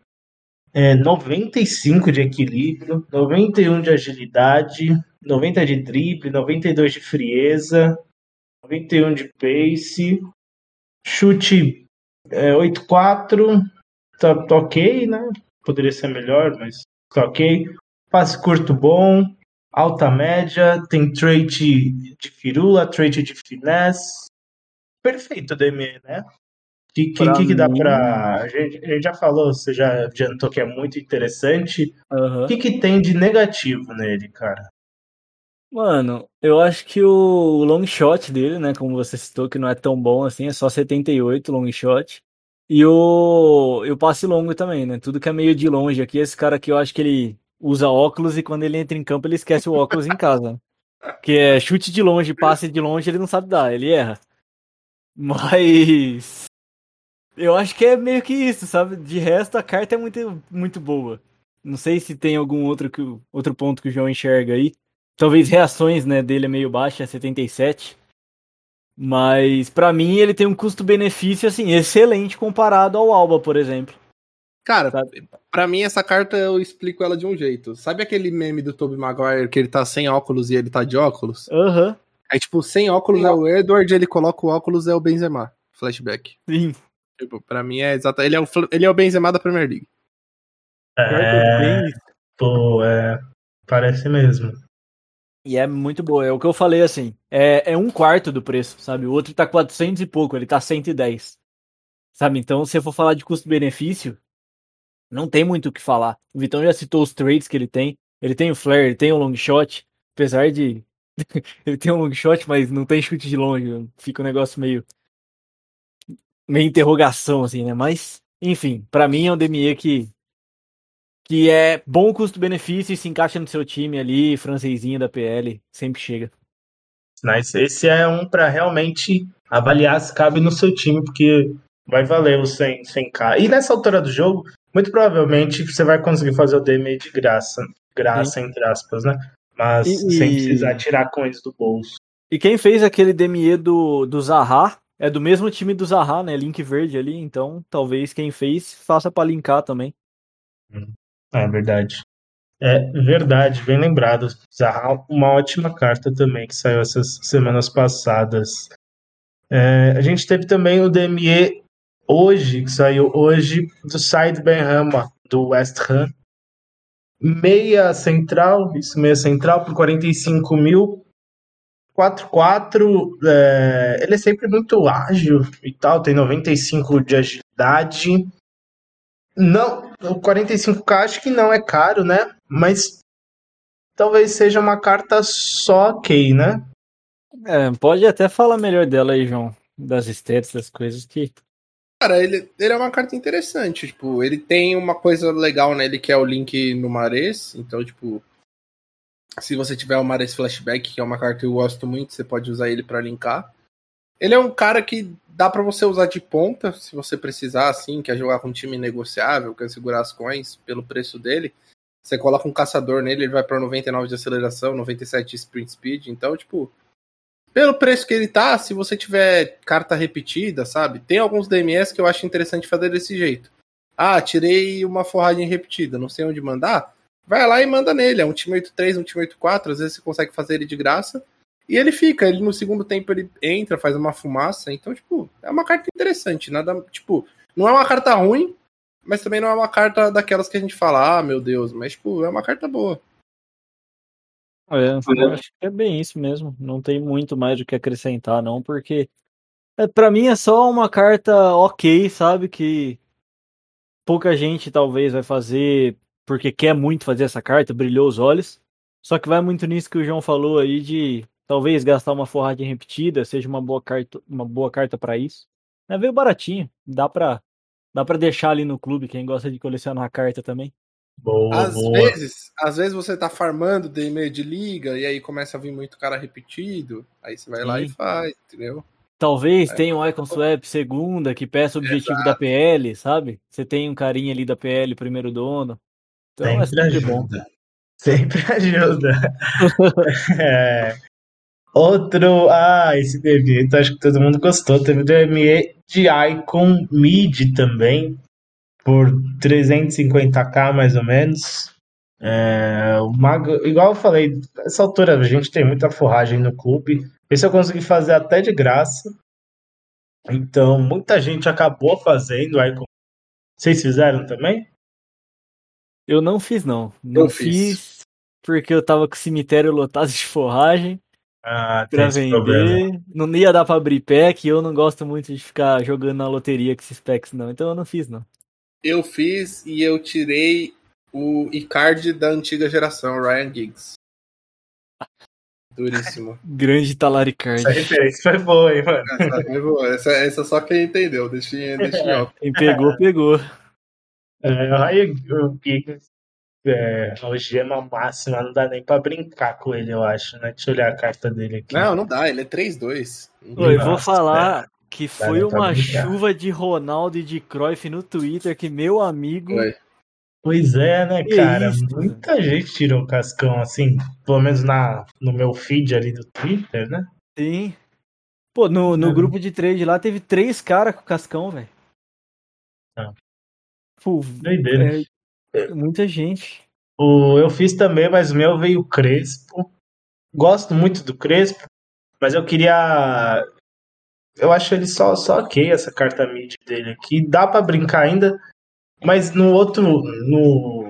é, 95 de equilíbrio, 91 de agilidade, 90 de drible, 92 de frieza, 91 de pace, chute é, 8-4, tá, tá ok, né? Poderia ser melhor, mas tá ok. Passe curto bom, alta média, tem trait de firula, trait de finesse. Perfeito, DME, né? O que, que, que, que dá pra. A gente, a gente já falou, você já adiantou que é muito interessante. O que, que tem de negativo nele, cara? Mano, eu acho que o long shot dele, né, como você citou, que não é tão bom assim, é só 78 long shot. E o, e o passe longo também, né? Tudo que é meio de longe aqui, esse cara aqui eu acho que ele usa óculos e quando ele entra em campo ele esquece o óculos em casa. Que é chute de longe, passe de longe, ele não sabe dar, ele erra. Mas eu acho que é meio que isso, sabe? De resto a carta é muito muito boa. Não sei se tem algum outro que outro ponto que o João enxerga aí. Talvez reações, né, dele é meio baixa, é 77. Mas pra mim ele tem um custo-benefício assim excelente comparado ao Alba, por exemplo. Cara, pra mim essa carta eu explico ela de um jeito. Sabe aquele meme do Tobey Maguire que ele tá sem óculos e ele tá de óculos? Aham. Aí, tipo, sem óculos é o Edward, ele coloca o óculos é o Benzema. Flashback. Sim. Tipo, pra mim é exato. Ele é o, ele é o Benzema da Premier League. É, pô, é, parece mesmo. E é muito boa. É o que eu falei assim. É, é um quarto do preço, sabe? O outro tá 400 e pouco, ele tá 110. Sabe? Então, se eu for falar de custo-benefício, não tem muito o que falar. O Vitão já citou os trades que ele tem. Ele tem o flare, ele tem o long shot. Apesar de. ele tem um long shot, mas não tem chute de longe. Fica um negócio meio. meio interrogação, assim, né? Mas, enfim, pra mim é um DME que. que é bom custo-benefício e se encaixa no seu time ali, francesinho da PL, sempre chega. Mas esse é um pra realmente avaliar se cabe no seu time, porque vai valer o 100, 100k. E nessa altura do jogo, muito provavelmente você vai conseguir fazer o DME de graça. Graça, entre aspas, né? Mas E- sem precisar tirar coins do bolso. E quem fez aquele DME do, do Zaha é do mesmo time do Zaha, né? Link verde ali, então talvez quem fez faça pra linkar também. É verdade. É verdade, bem lembrado. Zaha, uma ótima carta também que saiu essas semanas passadas. É, a gente teve também o DME hoje, que saiu hoje, do Said Benrahma, do West Ham. Meia central, isso, meia central por 45 mil. 4-4, é, ele é sempre muito ágil e tal, tem 95 de agilidade. Não, o 45k acho que não é caro, né? Mas talvez seja uma carta só ok, né? É, pode até falar melhor dela aí, João. Das stats, das coisas que. Cara, ele, ele é uma carta interessante. Tipo, ele tem uma coisa legal nele que é o link no Mares. Então, tipo, se você tiver o Mares Flashback, que é uma carta que eu gosto muito, você pode usar ele pra linkar. Ele é um cara que dá pra você usar de ponta, se você precisar, assim, quer jogar com um time negociável, quer segurar as coins pelo preço dele. Você coloca um caçador nele, ele vai pra 99 de aceleração, 97 de sprint speed. Então, tipo, pelo preço que ele tá, se você tiver carta repetida, sabe? Tem alguns DMS que eu acho interessante fazer desse jeito. Ah, tirei uma forragem repetida, não sei onde mandar. Vai lá e manda nele. É um time 8-3, um time 8-4, às vezes você consegue fazer ele de graça. E ele fica, ele no segundo tempo ele entra, faz uma fumaça. Então, tipo, é uma carta interessante. Nada, tipo, não é uma carta ruim, mas também não é uma carta daquelas que a gente fala, ah, meu Deus, mas, tipo, é uma carta boa. É, eu acho que é bem isso mesmo. Não tem muito mais do que acrescentar, não, porque é, para mim é só uma carta ok, sabe? Que pouca gente talvez vai fazer porque quer muito fazer essa carta, brilhou os olhos. Só que vai muito nisso que o João falou aí de talvez gastar uma forragem repetida seja uma boa carta, uma boa carta para isso. É veio baratinho, dá pra dá para deixar ali no clube quem gosta de colecionar carta também. Boa, às boa. vezes, às vezes você tá farmando de e-mail de liga e aí começa a vir muito cara repetido, aí você vai Sim. lá e faz, entendeu? Talvez é. tenha um Icon Swap segunda que peça o objetivo Exato. da PL, sabe? Você tem um carinha ali da PL, primeiro dono. Então sempre é sempre ajuda. bom. Sempre ajuda. é. Outro. Ah, esse DB, acho que todo mundo gostou. Teve o DME de Icon Mid também por 350k mais ou menos. É, Mago, igual eu falei, nessa altura a gente tem muita forragem no clube. Esse eu consegui fazer até de graça. Então, muita gente acabou fazendo. Aí, vocês fizeram também? Eu não fiz, não. Não eu fiz, fiz porque eu tava com o cemitério lotado de forragem. Ah, pra vender. Problema. Não ia dar pra abrir pack e eu não gosto muito de ficar jogando na loteria com esses packs, não. Então eu não fiz, não. Eu fiz e eu tirei o Icard da antiga geração, Ryan Giggs. Duríssimo. Grande Talaricard. Essa referência foi boa, hein, mano? Essa foi boa. Essa, essa só quem entendeu. Deixa, deixa é, Quem pegou, pegou. É, Ryan Giggs é, algema máxima, não dá nem pra brincar com ele, eu acho, né? Deixa eu olhar a carta dele aqui. Não, não dá, ele é 3-2. Eu vou falar, que foi uma chuva de Ronaldo e de Cruyff no Twitter, que meu amigo. Foi. Pois é, né, cara? Isso, Muita mano. gente tirou o cascão, assim, pelo menos na, no meu feed ali do Twitter, né? Sim. Pô, no, no é. grupo de trade lá teve três caras com cascão, velho. Ah. Pô, Doideira. É, muita gente. O, eu fiz também, mas o meu veio Crespo. Gosto muito do Crespo, mas eu queria eu acho ele só, só ok, essa carta mid dele aqui. Dá para brincar ainda, mas no outro. No.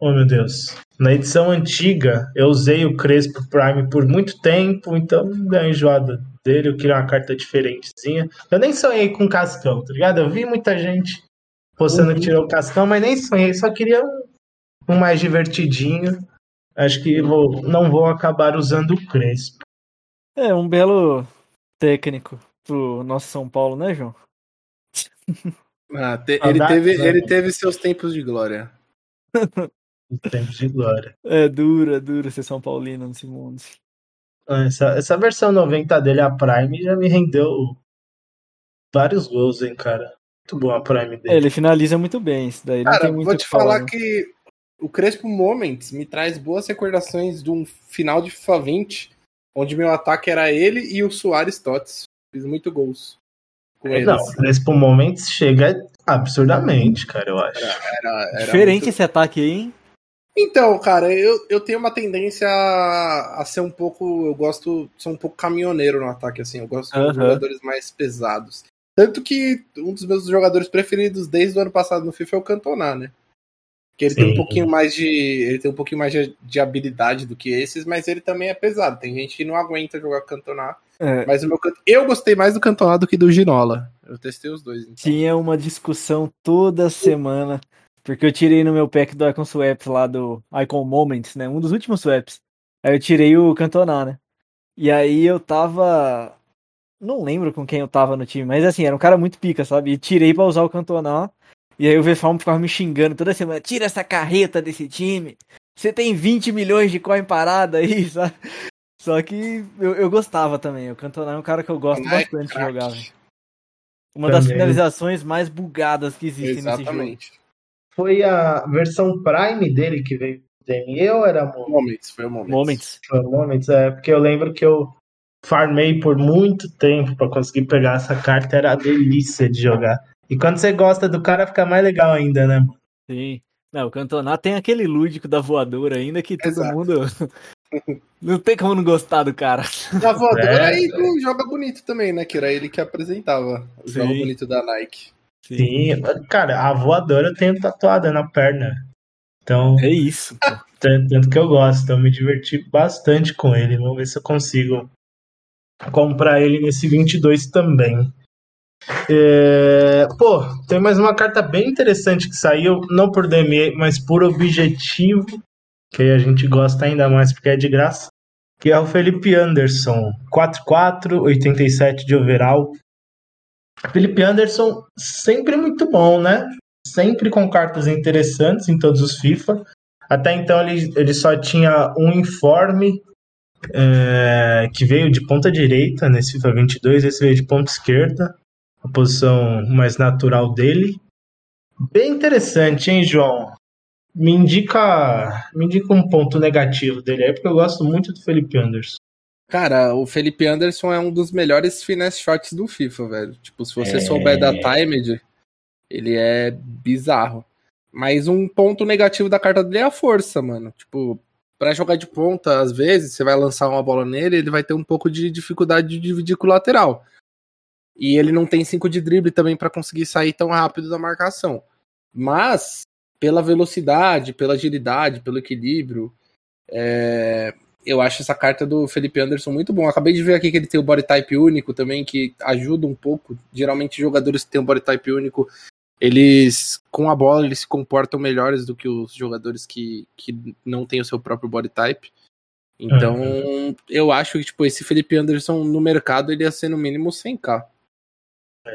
Oh meu Deus. Na edição antiga, eu usei o Crespo Prime por muito tempo, então deu enjoada dele. Eu queria uma carta diferentezinha. Eu nem sonhei com Cascão, tá ligado? Eu vi muita gente postando uhum. que tirou o Cascão, mas nem sonhei, só queria um mais divertidinho. Acho que vou, não vou acabar usando o Crespo. É, um belo técnico pro nosso São Paulo, né, João? Ah, te, ele, teve, ele teve seus tempos de glória. tempos de glória. É duro, é duro ser São Paulino nesse mundo. Ah, essa, essa versão 90 dele, a Prime, já me rendeu vários gols, hein, cara. Muito bom a Prime dele. É, ele finaliza muito bem isso daí. Cara, vou te falar, falar que o Crespo Moments me traz boas recordações de um final de FIFA 20, onde meu ataque era ele e o Soares Tots. Fiz muito gols. É, não, nesse momento chega absurdamente, cara, eu acho. Era, era, era Diferente muito... esse ataque aí, hein? Então, cara, eu, eu tenho uma tendência a, a, ser um pouco. Eu gosto. Sou um pouco caminhoneiro no ataque, assim. Eu gosto uhum. de jogadores mais pesados. Tanto que um dos meus jogadores preferidos desde o ano passado no FIFA é o Cantona, né? Que ele Sim. tem um pouquinho mais de. Ele tem um pouquinho mais de, de, habilidade do que esses, mas ele também é pesado. Tem gente que não aguenta jogar Cantona. É. Mas o meu eu gostei mais do Cantona do que do Ginola. Eu testei os dois. Então. Tinha uma discussão toda semana. Porque eu tirei no meu pack do Icon Swaps lá do Icon Moments, né? Um dos últimos swaps. Aí eu tirei o Cantona, né? E aí eu tava. Não lembro com quem eu tava no time, mas assim, era um cara muito pica, sabe? E tirei para usar o Cantona. E aí o VFAM ficava me xingando toda semana: tira essa carreta desse time. Você tem 20 milhões de coin parada aí, sabe? Só que eu, eu gostava também. O Cantona é um cara que eu gosto bastante de jogar. Véio. Uma também. das finalizações mais bugadas que existem Exatamente. nesse jogo. Foi a versão Prime dele que veio DME ou era Moments? Moments, foi o Moments. Moments. Foi o Moments, é, porque eu lembro que eu farmei por muito tempo pra conseguir pegar essa carta, era a delícia de jogar. E quando você gosta do cara, fica mais legal ainda, né? Sim. Não, o Cantoná tem aquele lúdico da voadora ainda que todo Exato. mundo. Não tem como não gostar do cara. Na voadora É. e do Joga Bonito também, né? Que era ele que apresentava o Sim. Joga Bonito da Nike. Sim, cara, a voadora eu tenho tatuada na perna. Então, É isso. pô. Tanto, tanto que eu gosto, então eu me diverti bastante com ele. Vamos ver se eu consigo comprar ele nesse 22 também. É, Pô, tem mais uma carta bem interessante que saiu, não por DME, mas por objetivo, que a gente gosta ainda mais porque é de graça, que é o Felipe Anderson, 4-4, 87 de overall. Felipe Anderson sempre muito bom, né? Sempre com cartas interessantes em todos os FIFA. Até então ele, ele só tinha um informe é, que veio de ponta direita nesse FIFA 22, esse veio de ponta esquerda, a posição mais natural dele. Bem interessante, hein, João? Me indica, me indica um ponto negativo dele aí, porque eu gosto muito do Felipe Anderson. Cara, o Felipe Anderson é um dos melhores finesse shots do FIFA, velho. Tipo, se você É. souber da timed, ele é bizarro. Mas um ponto negativo da carta dele é a força, mano. Tipo, pra jogar de ponta, às vezes, você vai lançar uma bola nele, ele vai ter um pouco de dificuldade de dividir com o lateral. E ele não tem 5 de drible também pra conseguir sair tão rápido da marcação. Mas, pela velocidade, pela agilidade, pelo equilíbrio, é, eu acho essa carta do Felipe Anderson muito bom. Acabei de ver aqui que ele tem o body type único também, que ajuda um pouco. Geralmente, jogadores que têm um body type único, eles, com a bola, eles se comportam melhores do que os jogadores que, que não têm o seu próprio body type. Então, eu acho que, tipo, esse Felipe Anderson no mercado, ele ia ser no mínimo 100k.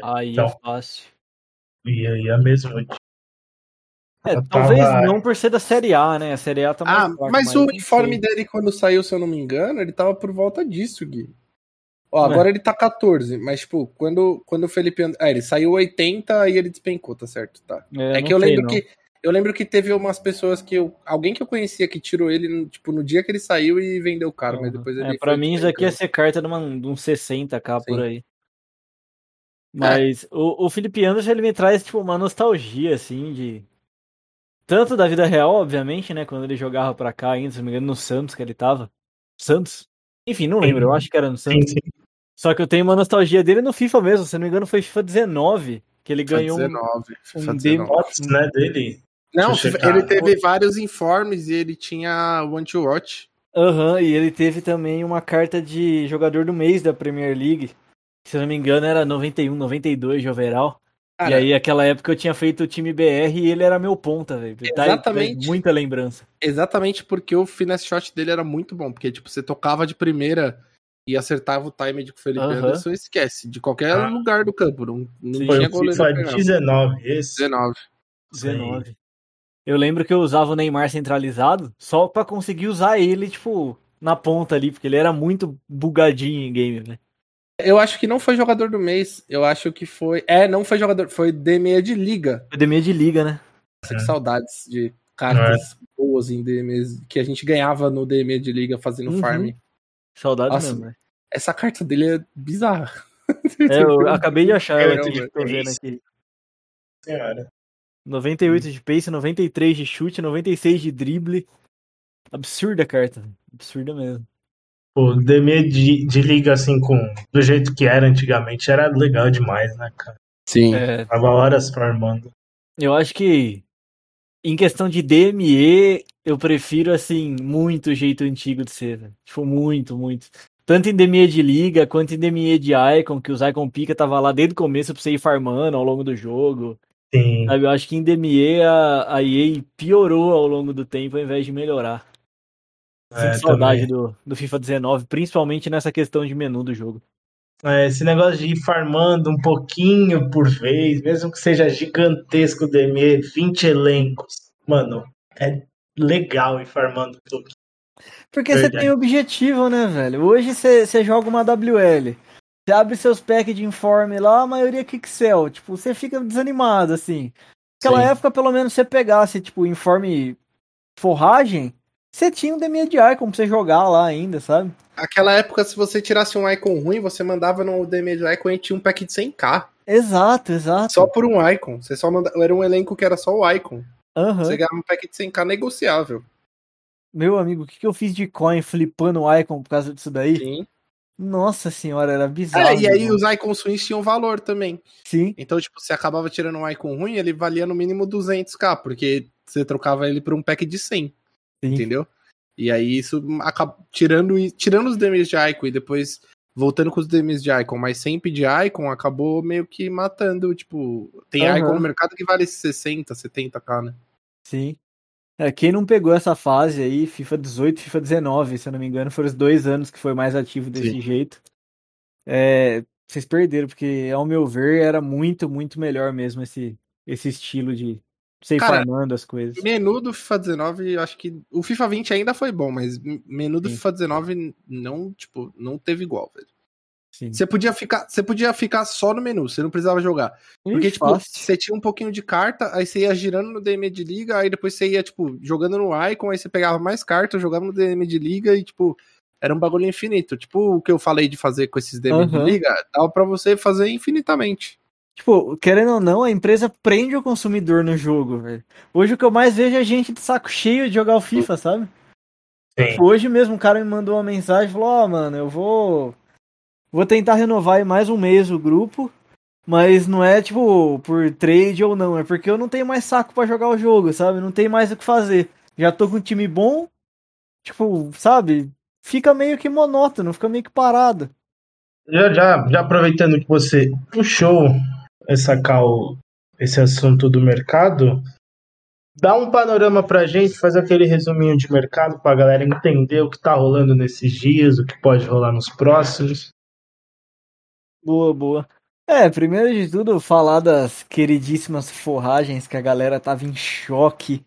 Aí Então. é fácil. E aí é mesmo. É, Eu talvez tava- não por ser da Série A, né? A Série A tá mais Ah, fraca, mas não o uniforme sei. dele, quando saiu, se eu não me engano, ele tava por volta disso, Gui. Ó, Ué. agora ele tá 14, mas, tipo, quando, quando o Felipe. And- Ah, ele saiu 80 e ele despencou, tá certo? Tá. É, É, que eu sei, lembro não. que. Eu lembro que teve umas pessoas que eu. Alguém que eu conhecia que tirou ele, tipo, no dia que ele saiu e vendeu caro, mas depois ele. É, pra mim isso aqui ia despencando. ser carta de, uma, de uns 60k por Sim. aí. Mas o, o Felipe Anderson, ele me traz, tipo, uma nostalgia, assim, de... Tanto da vida real, obviamente, né? Quando ele jogava pra cá ainda, se não me engano, no Santos que ele tava. Santos? Enfim, não lembro, eu acho que era no Sim, Santos. sim. Só que eu tenho uma nostalgia dele no FIFA mesmo, se não me engano foi FIFA 19, que ele FIFA ganhou um... 19. FIFA um 19. Fotos, né, dele. Não, ele teve vários informes e ele tinha One to Watch. Aham, e ele teve também uma carta de jogador do mês da Premier League. Se não me engano, era 91, 92 de overall. E Cara, aí, aquela época eu tinha feito o time BR e ele era meu ponta, velho. Tá- Exatamente. Muita lembrança. Exatamente porque o finesse shot dele era muito bom. Porque, tipo, você tocava de primeira e acertava o time de Felipe Aham. Anderson, esquece. De qualquer Ah. lugar do campo. Não, não Sim. Foi tinha goleiro. Pegar. 19, esse. 19. 19. Eu lembro que eu usava o Neymar centralizado só pra conseguir usar ele, tipo, na ponta ali, porque ele era muito bugadinho em game, né? Eu acho que não foi jogador do mês. Eu acho que foi. É, não foi jogador. Foi DME de liga. Academia de liga, né? Nossa, que É. saudades de cartas boas em DME que a gente ganhava no DME de liga fazendo Uhum. farm. Saudade Nossa, mesmo, né? Essa carta dele é bizarra. É, eu acabei de achar ela aqui, tô é vendo aqui. Senhora. 98 de pace, 93 de chute, 96 de drible. Absurda a carta. Absurda mesmo. O DME de, de liga, assim, com, do jeito que era antigamente, era legal demais, né, cara? Sim. É, Tava horas farmando. eu acho que em questão de DME, eu prefiro, assim, muito o jeito antigo de ser. velho. Tipo, muito, muito. Tanto em DME de liga, quanto em DME de Icon, que os Icon Pica tava lá desde o começo pra você ir farmando ao longo do jogo. Sim. Sabe, eu acho que em DME a, a EA piorou ao longo do tempo ao invés de melhorar. É, Sinto saudade do, do FIFA 19, principalmente nessa questão de menu do jogo. É, esse negócio de ir farmando um pouquinho por vez, mesmo que seja gigantesco o DME, 20 elencos. Mano, é legal ir farmando um pouquinho. Porque você Verdade. tem objetivo, né, velho? Hoje você você joga uma WL. Você abre seus packs de informe lá, a maioria é Kixel. Tipo, você fica desanimado, assim. Naquela Sim. época, pelo menos, você pegasse, tipo, informe forragem, você tinha um DME de Icon pra você jogar lá ainda, sabe? Aquela época, se você tirasse um Icon ruim, você mandava no DME de Icon e tinha um pack de 100k. Exato, exato. Só por um Icon. Você só manda... Era um elenco que era só o Icon. Aham. Você ganhava um pack de 100k negociável. Meu amigo, o que, que eu fiz de coin flipando o Icon por causa disso daí? Sim. Nossa senhora, era bizarro. É, e aí mano. os Icons ruins tinham valor também. Sim, Então, tipo, você acabava tirando um Icon ruim, ele valia no mínimo 200k, porque você trocava ele por um pack de 100, sim. entendeu? E aí isso acaba tirando, tirando os DMs de Icon e depois voltando com os DMs de Icon, mas sem pedir Icon, acabou meio que matando, tipo, tem Aham. Icon no mercado que vale 60, 70k, né? Sim. É, quem não pegou essa fase aí, FIFA 18, FIFA 19, se eu não me engano, foram os dois anos que foi mais ativo desse Sim. jeito. É, vocês perderam, porque ao meu ver era muito, muito melhor mesmo esse, esse estilo de Cara, farmando as coisas. Menu do FIFA 19, eu acho que o FIFA 20 ainda foi bom, mas menu do Sim. FIFA 19 não, tipo, não teve igual, velho. Sim. Você podia ficar, você podia ficar só no menu, você não precisava jogar. Porque, tipo, fácil. você tinha um pouquinho de carta, aí você ia girando no DM de liga, aí depois você ia, tipo, jogando no Icon, aí você pegava mais cartas, jogava no DM de liga e, tipo, era um bagulho infinito. Tipo o que eu falei de fazer com esses DM de Aham. liga, dava pra você fazer infinitamente. Tipo, querendo ou não, a empresa prende o consumidor no jogo, velho. Hoje o que eu mais vejo é gente de saco cheio de jogar o FIFA, sabe? Sim. Tipo, Hoje mesmo um cara me mandou uma mensagem e falou, ó, mano, eu vou. Vou tentar renovar aí mais um mês o grupo. Mas não é tipo por trade ou não, é porque eu não tenho mais saco pra jogar o jogo, sabe? Não tenho mais o que fazer. Já tô com um time bom, tipo, sabe? Fica meio que monótono, fica meio que parado. Já, já, já aproveitando que você puxou essa cal, esse assunto do mercado, dá um panorama pra gente, faz aquele resuminho de mercado pra galera entender o que tá rolando nesses dias, o que pode rolar nos próximos. Boa, boa. É, primeiro de tudo, falar das queridíssimas forragens que a galera tava em choque,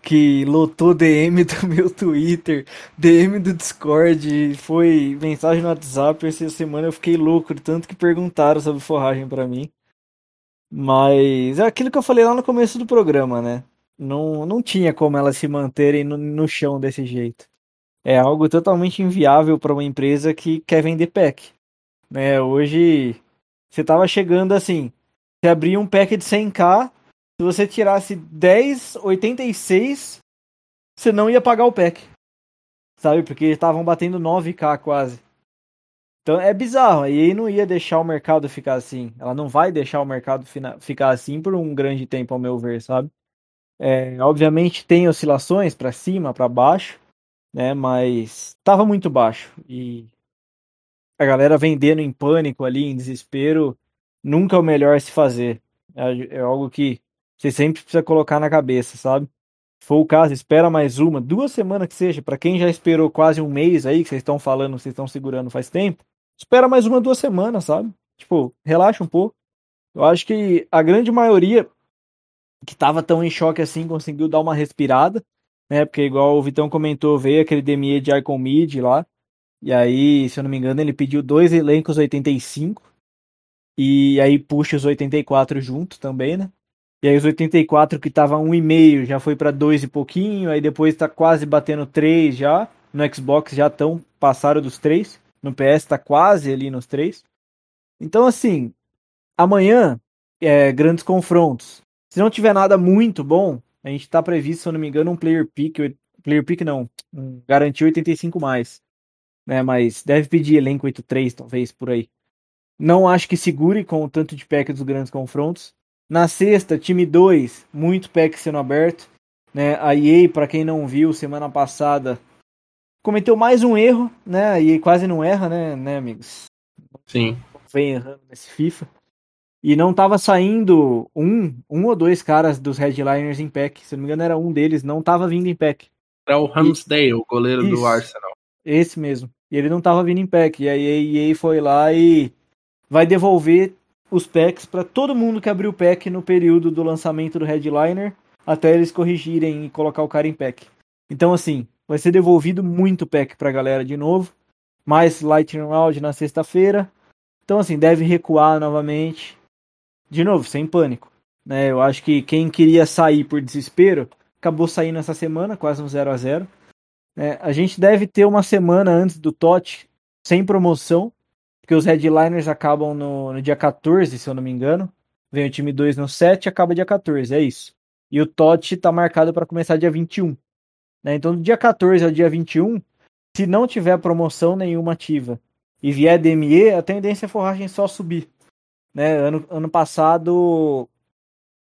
que lotou DM do meu Twitter, DM do Discord, foi mensagem no WhatsApp. Essa semana eu fiquei louco tanto que perguntaram sobre forragem pra mim. Mas é aquilo que eu falei lá no começo do programa, né? Não, não tinha como elas se manterem no, no chão desse jeito. É algo totalmente inviável para uma empresa que quer vender pack. Né? Hoje você tava chegando assim, você abria um pack de 100k, se você tirasse 10,86, você não ia pagar o pack. Sabe? Porque estavam batendo 9k quase. Então é bizarro, a EA não ia deixar o mercado ficar assim. Ela não vai deixar o mercado ficar assim por um grande tempo, ao meu ver, sabe? É, obviamente tem oscilações para cima, para baixo, né? Mas tava muito baixo e a galera vendendo em pânico ali, em desespero, nunca é o melhor se fazer. É, é algo que você sempre precisa colocar na cabeça, sabe? Se for o caso, espera mais uma, duas semanas que seja, para quem já esperou quase um mês aí, que vocês estão falando, vocês estão segurando faz tempo, espera mais uma, duas semanas, sabe? Tipo, relaxa um pouco. Eu acho que a grande maioria que tava tão em choque assim conseguiu dar uma respirada, né? Porque igual o Vitão comentou, veio aquele DME de Icon Mid lá, e aí, se eu não me engano, ele pediu dois elencos 85. E aí puxa os 84 junto também, né? E aí os 84 que tava 1,5 já foi para 2 e pouquinho, aí depois tá quase batendo 3 já. No Xbox já estão passaram dos 3. No PS tá quase ali nos 3. Então assim, amanhã é grandes confrontos. Se não tiver nada muito bom, a gente tá previsto, se eu não me engano, um player pick, player pick não, um garantir 85 mais né? Mas deve pedir elenco 8-3, talvez, por aí. Não acho que segure com o tanto de pack dos grandes confrontos. Na sexta, time 2, muito pack sendo aberto. Né? A EA, para quem não viu, semana passada cometeu mais um erro, né? EA quase não erra, né, né amigos? Sim. Vem errando nesse FIFA. E não tava saindo um, um ou dois caras dos headliners em pack. Se não me engano, era um deles, não tava vindo em pack. Era o Ramsdale, o goleiro Isso. do Arsenal. Esse mesmo. E ele não tava vindo em pack. E aí a EA foi lá e vai devolver os packs para todo mundo que abriu o pack no período do lançamento do Headliner, até eles corrigirem e colocar o cara em pack. Então assim, vai ser devolvido muito pack pra galera de novo. Mais Lightning Round na sexta-feira. Então assim, deve recuar novamente. De novo, sem pânico. Né? Eu acho que quem queria sair por desespero, acabou saindo essa semana, quase um 0 a 0 É, a gente deve ter uma semana antes do TOT sem promoção, porque os headliners acabam no, no dia 14, se eu não me engano. Vem o time 2 no 7 e acaba dia 14, é isso. E o TOT tá marcado para começar dia 21. Né? Então, do dia 14 ao dia 21, se não tiver promoção nenhuma ativa e vier DME, a tendência é a forragem só subir. Né? Ano, ano passado,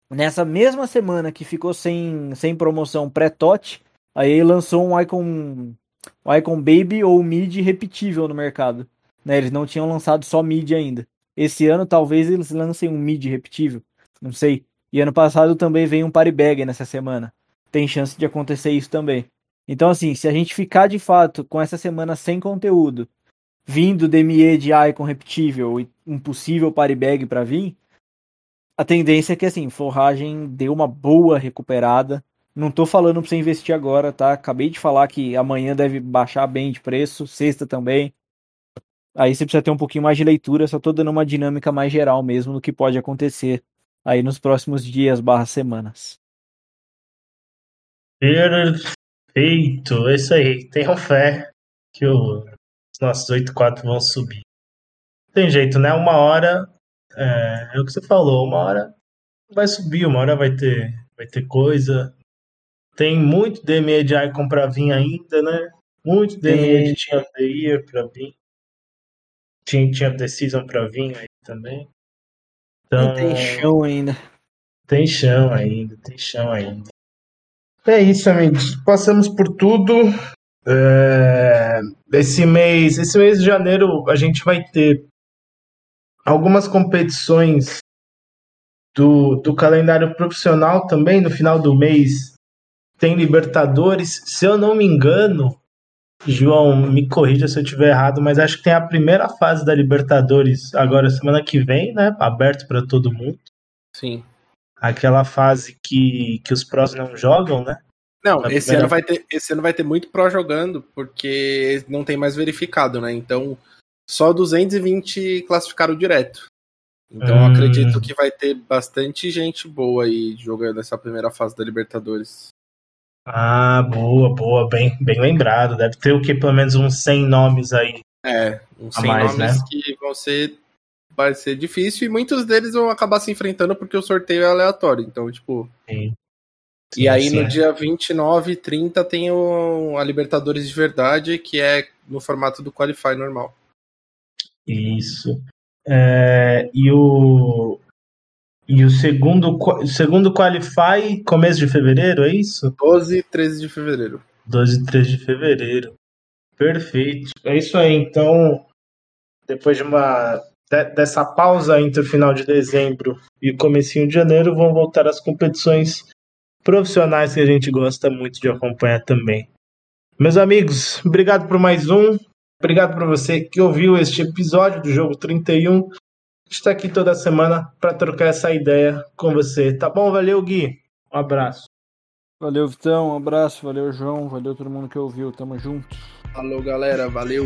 nessa mesma semana que ficou sem, sem promoção pré-TOT, aí lançou um Icon, um Icon Baby ou Mid repetível no mercado. Né? Eles não tinham lançado só Mid ainda. Esse ano talvez eles lancem um Mid repetível, não sei. E ano passado também veio um Party Bag nessa semana. Tem chance de acontecer isso também. Então, assim, se a gente ficar de fato com essa semana sem conteúdo, vindo DME de Icon repetível e um possível Party Bag para vir, a tendência é que, assim, forragem deu uma boa recuperada. Não tô falando pra você investir agora, tá? Acabei de falar que amanhã deve baixar bem de preço, sexta também. Aí você precisa ter um pouquinho mais de leitura, só tô dando uma dinâmica mais geral mesmo do que pode acontecer aí nos próximos dias barra semanas. Perfeito, é isso aí. Tenham fé que o, os nossos 8-4 vão subir. Tem jeito, né? Uma hora, é, é, o que você falou, uma hora vai subir, uma hora vai ter, vai ter coisa. Tem muito DME de Icon pra vir ainda, né? Muito DME de Team of the Year pra vir tinha, tinha The Season pra vir aí também. Então, tem chão ainda. Tem chão ainda, tem chão ainda. É isso, amigos. Passamos por tudo. É... Esse mês, esse mês de janeiro, a gente vai ter algumas competições do, do calendário profissional também. No final do mês tem Libertadores. Se eu não me engano, João, me corrija se eu estiver errado, mas acho que tem a primeira fase da Libertadores agora semana que vem, né? Aberto para todo mundo. Sim. Aquela fase que, que os prós não jogam, né? Não, esse primeira... ano vai ter esse ano vai ter muito pró jogando porque não tem mais verificado, né? Então só 220 classificaram direto. Então hum. acredito que vai ter bastante gente boa aí jogando essa primeira fase da Libertadores. Ah, boa, boa, bem, bem lembrado. Deve ter o que? Pelo menos uns 100 nomes aí. É, uns 100 mais, nomes né? que vão ser. Vai ser difícil e muitos deles vão acabar se enfrentando porque o sorteio é aleatório. Então, tipo. Sim. Sim, e aí sim, no é. dia 29 e 30 tem o, a Libertadores de verdade, que é no formato do Qualify normal. Isso. É, e o, e o segundo, segundo Qualify, começo de fevereiro, é isso? 12 e 13 de fevereiro. 12 e 13 de fevereiro. Perfeito. É isso aí. Então, depois de uma dessa pausa entre o final de dezembro e o comecinho de janeiro, vão voltar as competições profissionais que a gente gosta muito de acompanhar também. Meus amigos, obrigado por mais um. Obrigado por você que ouviu este episódio do Jogo 31 está aqui toda semana para trocar essa ideia com você. Tá bom? Valeu, Gui. Um abraço. Valeu, Vitão. Um abraço. Valeu, João. Valeu todo mundo que ouviu. Tamo junto. Falou, galera. Valeu.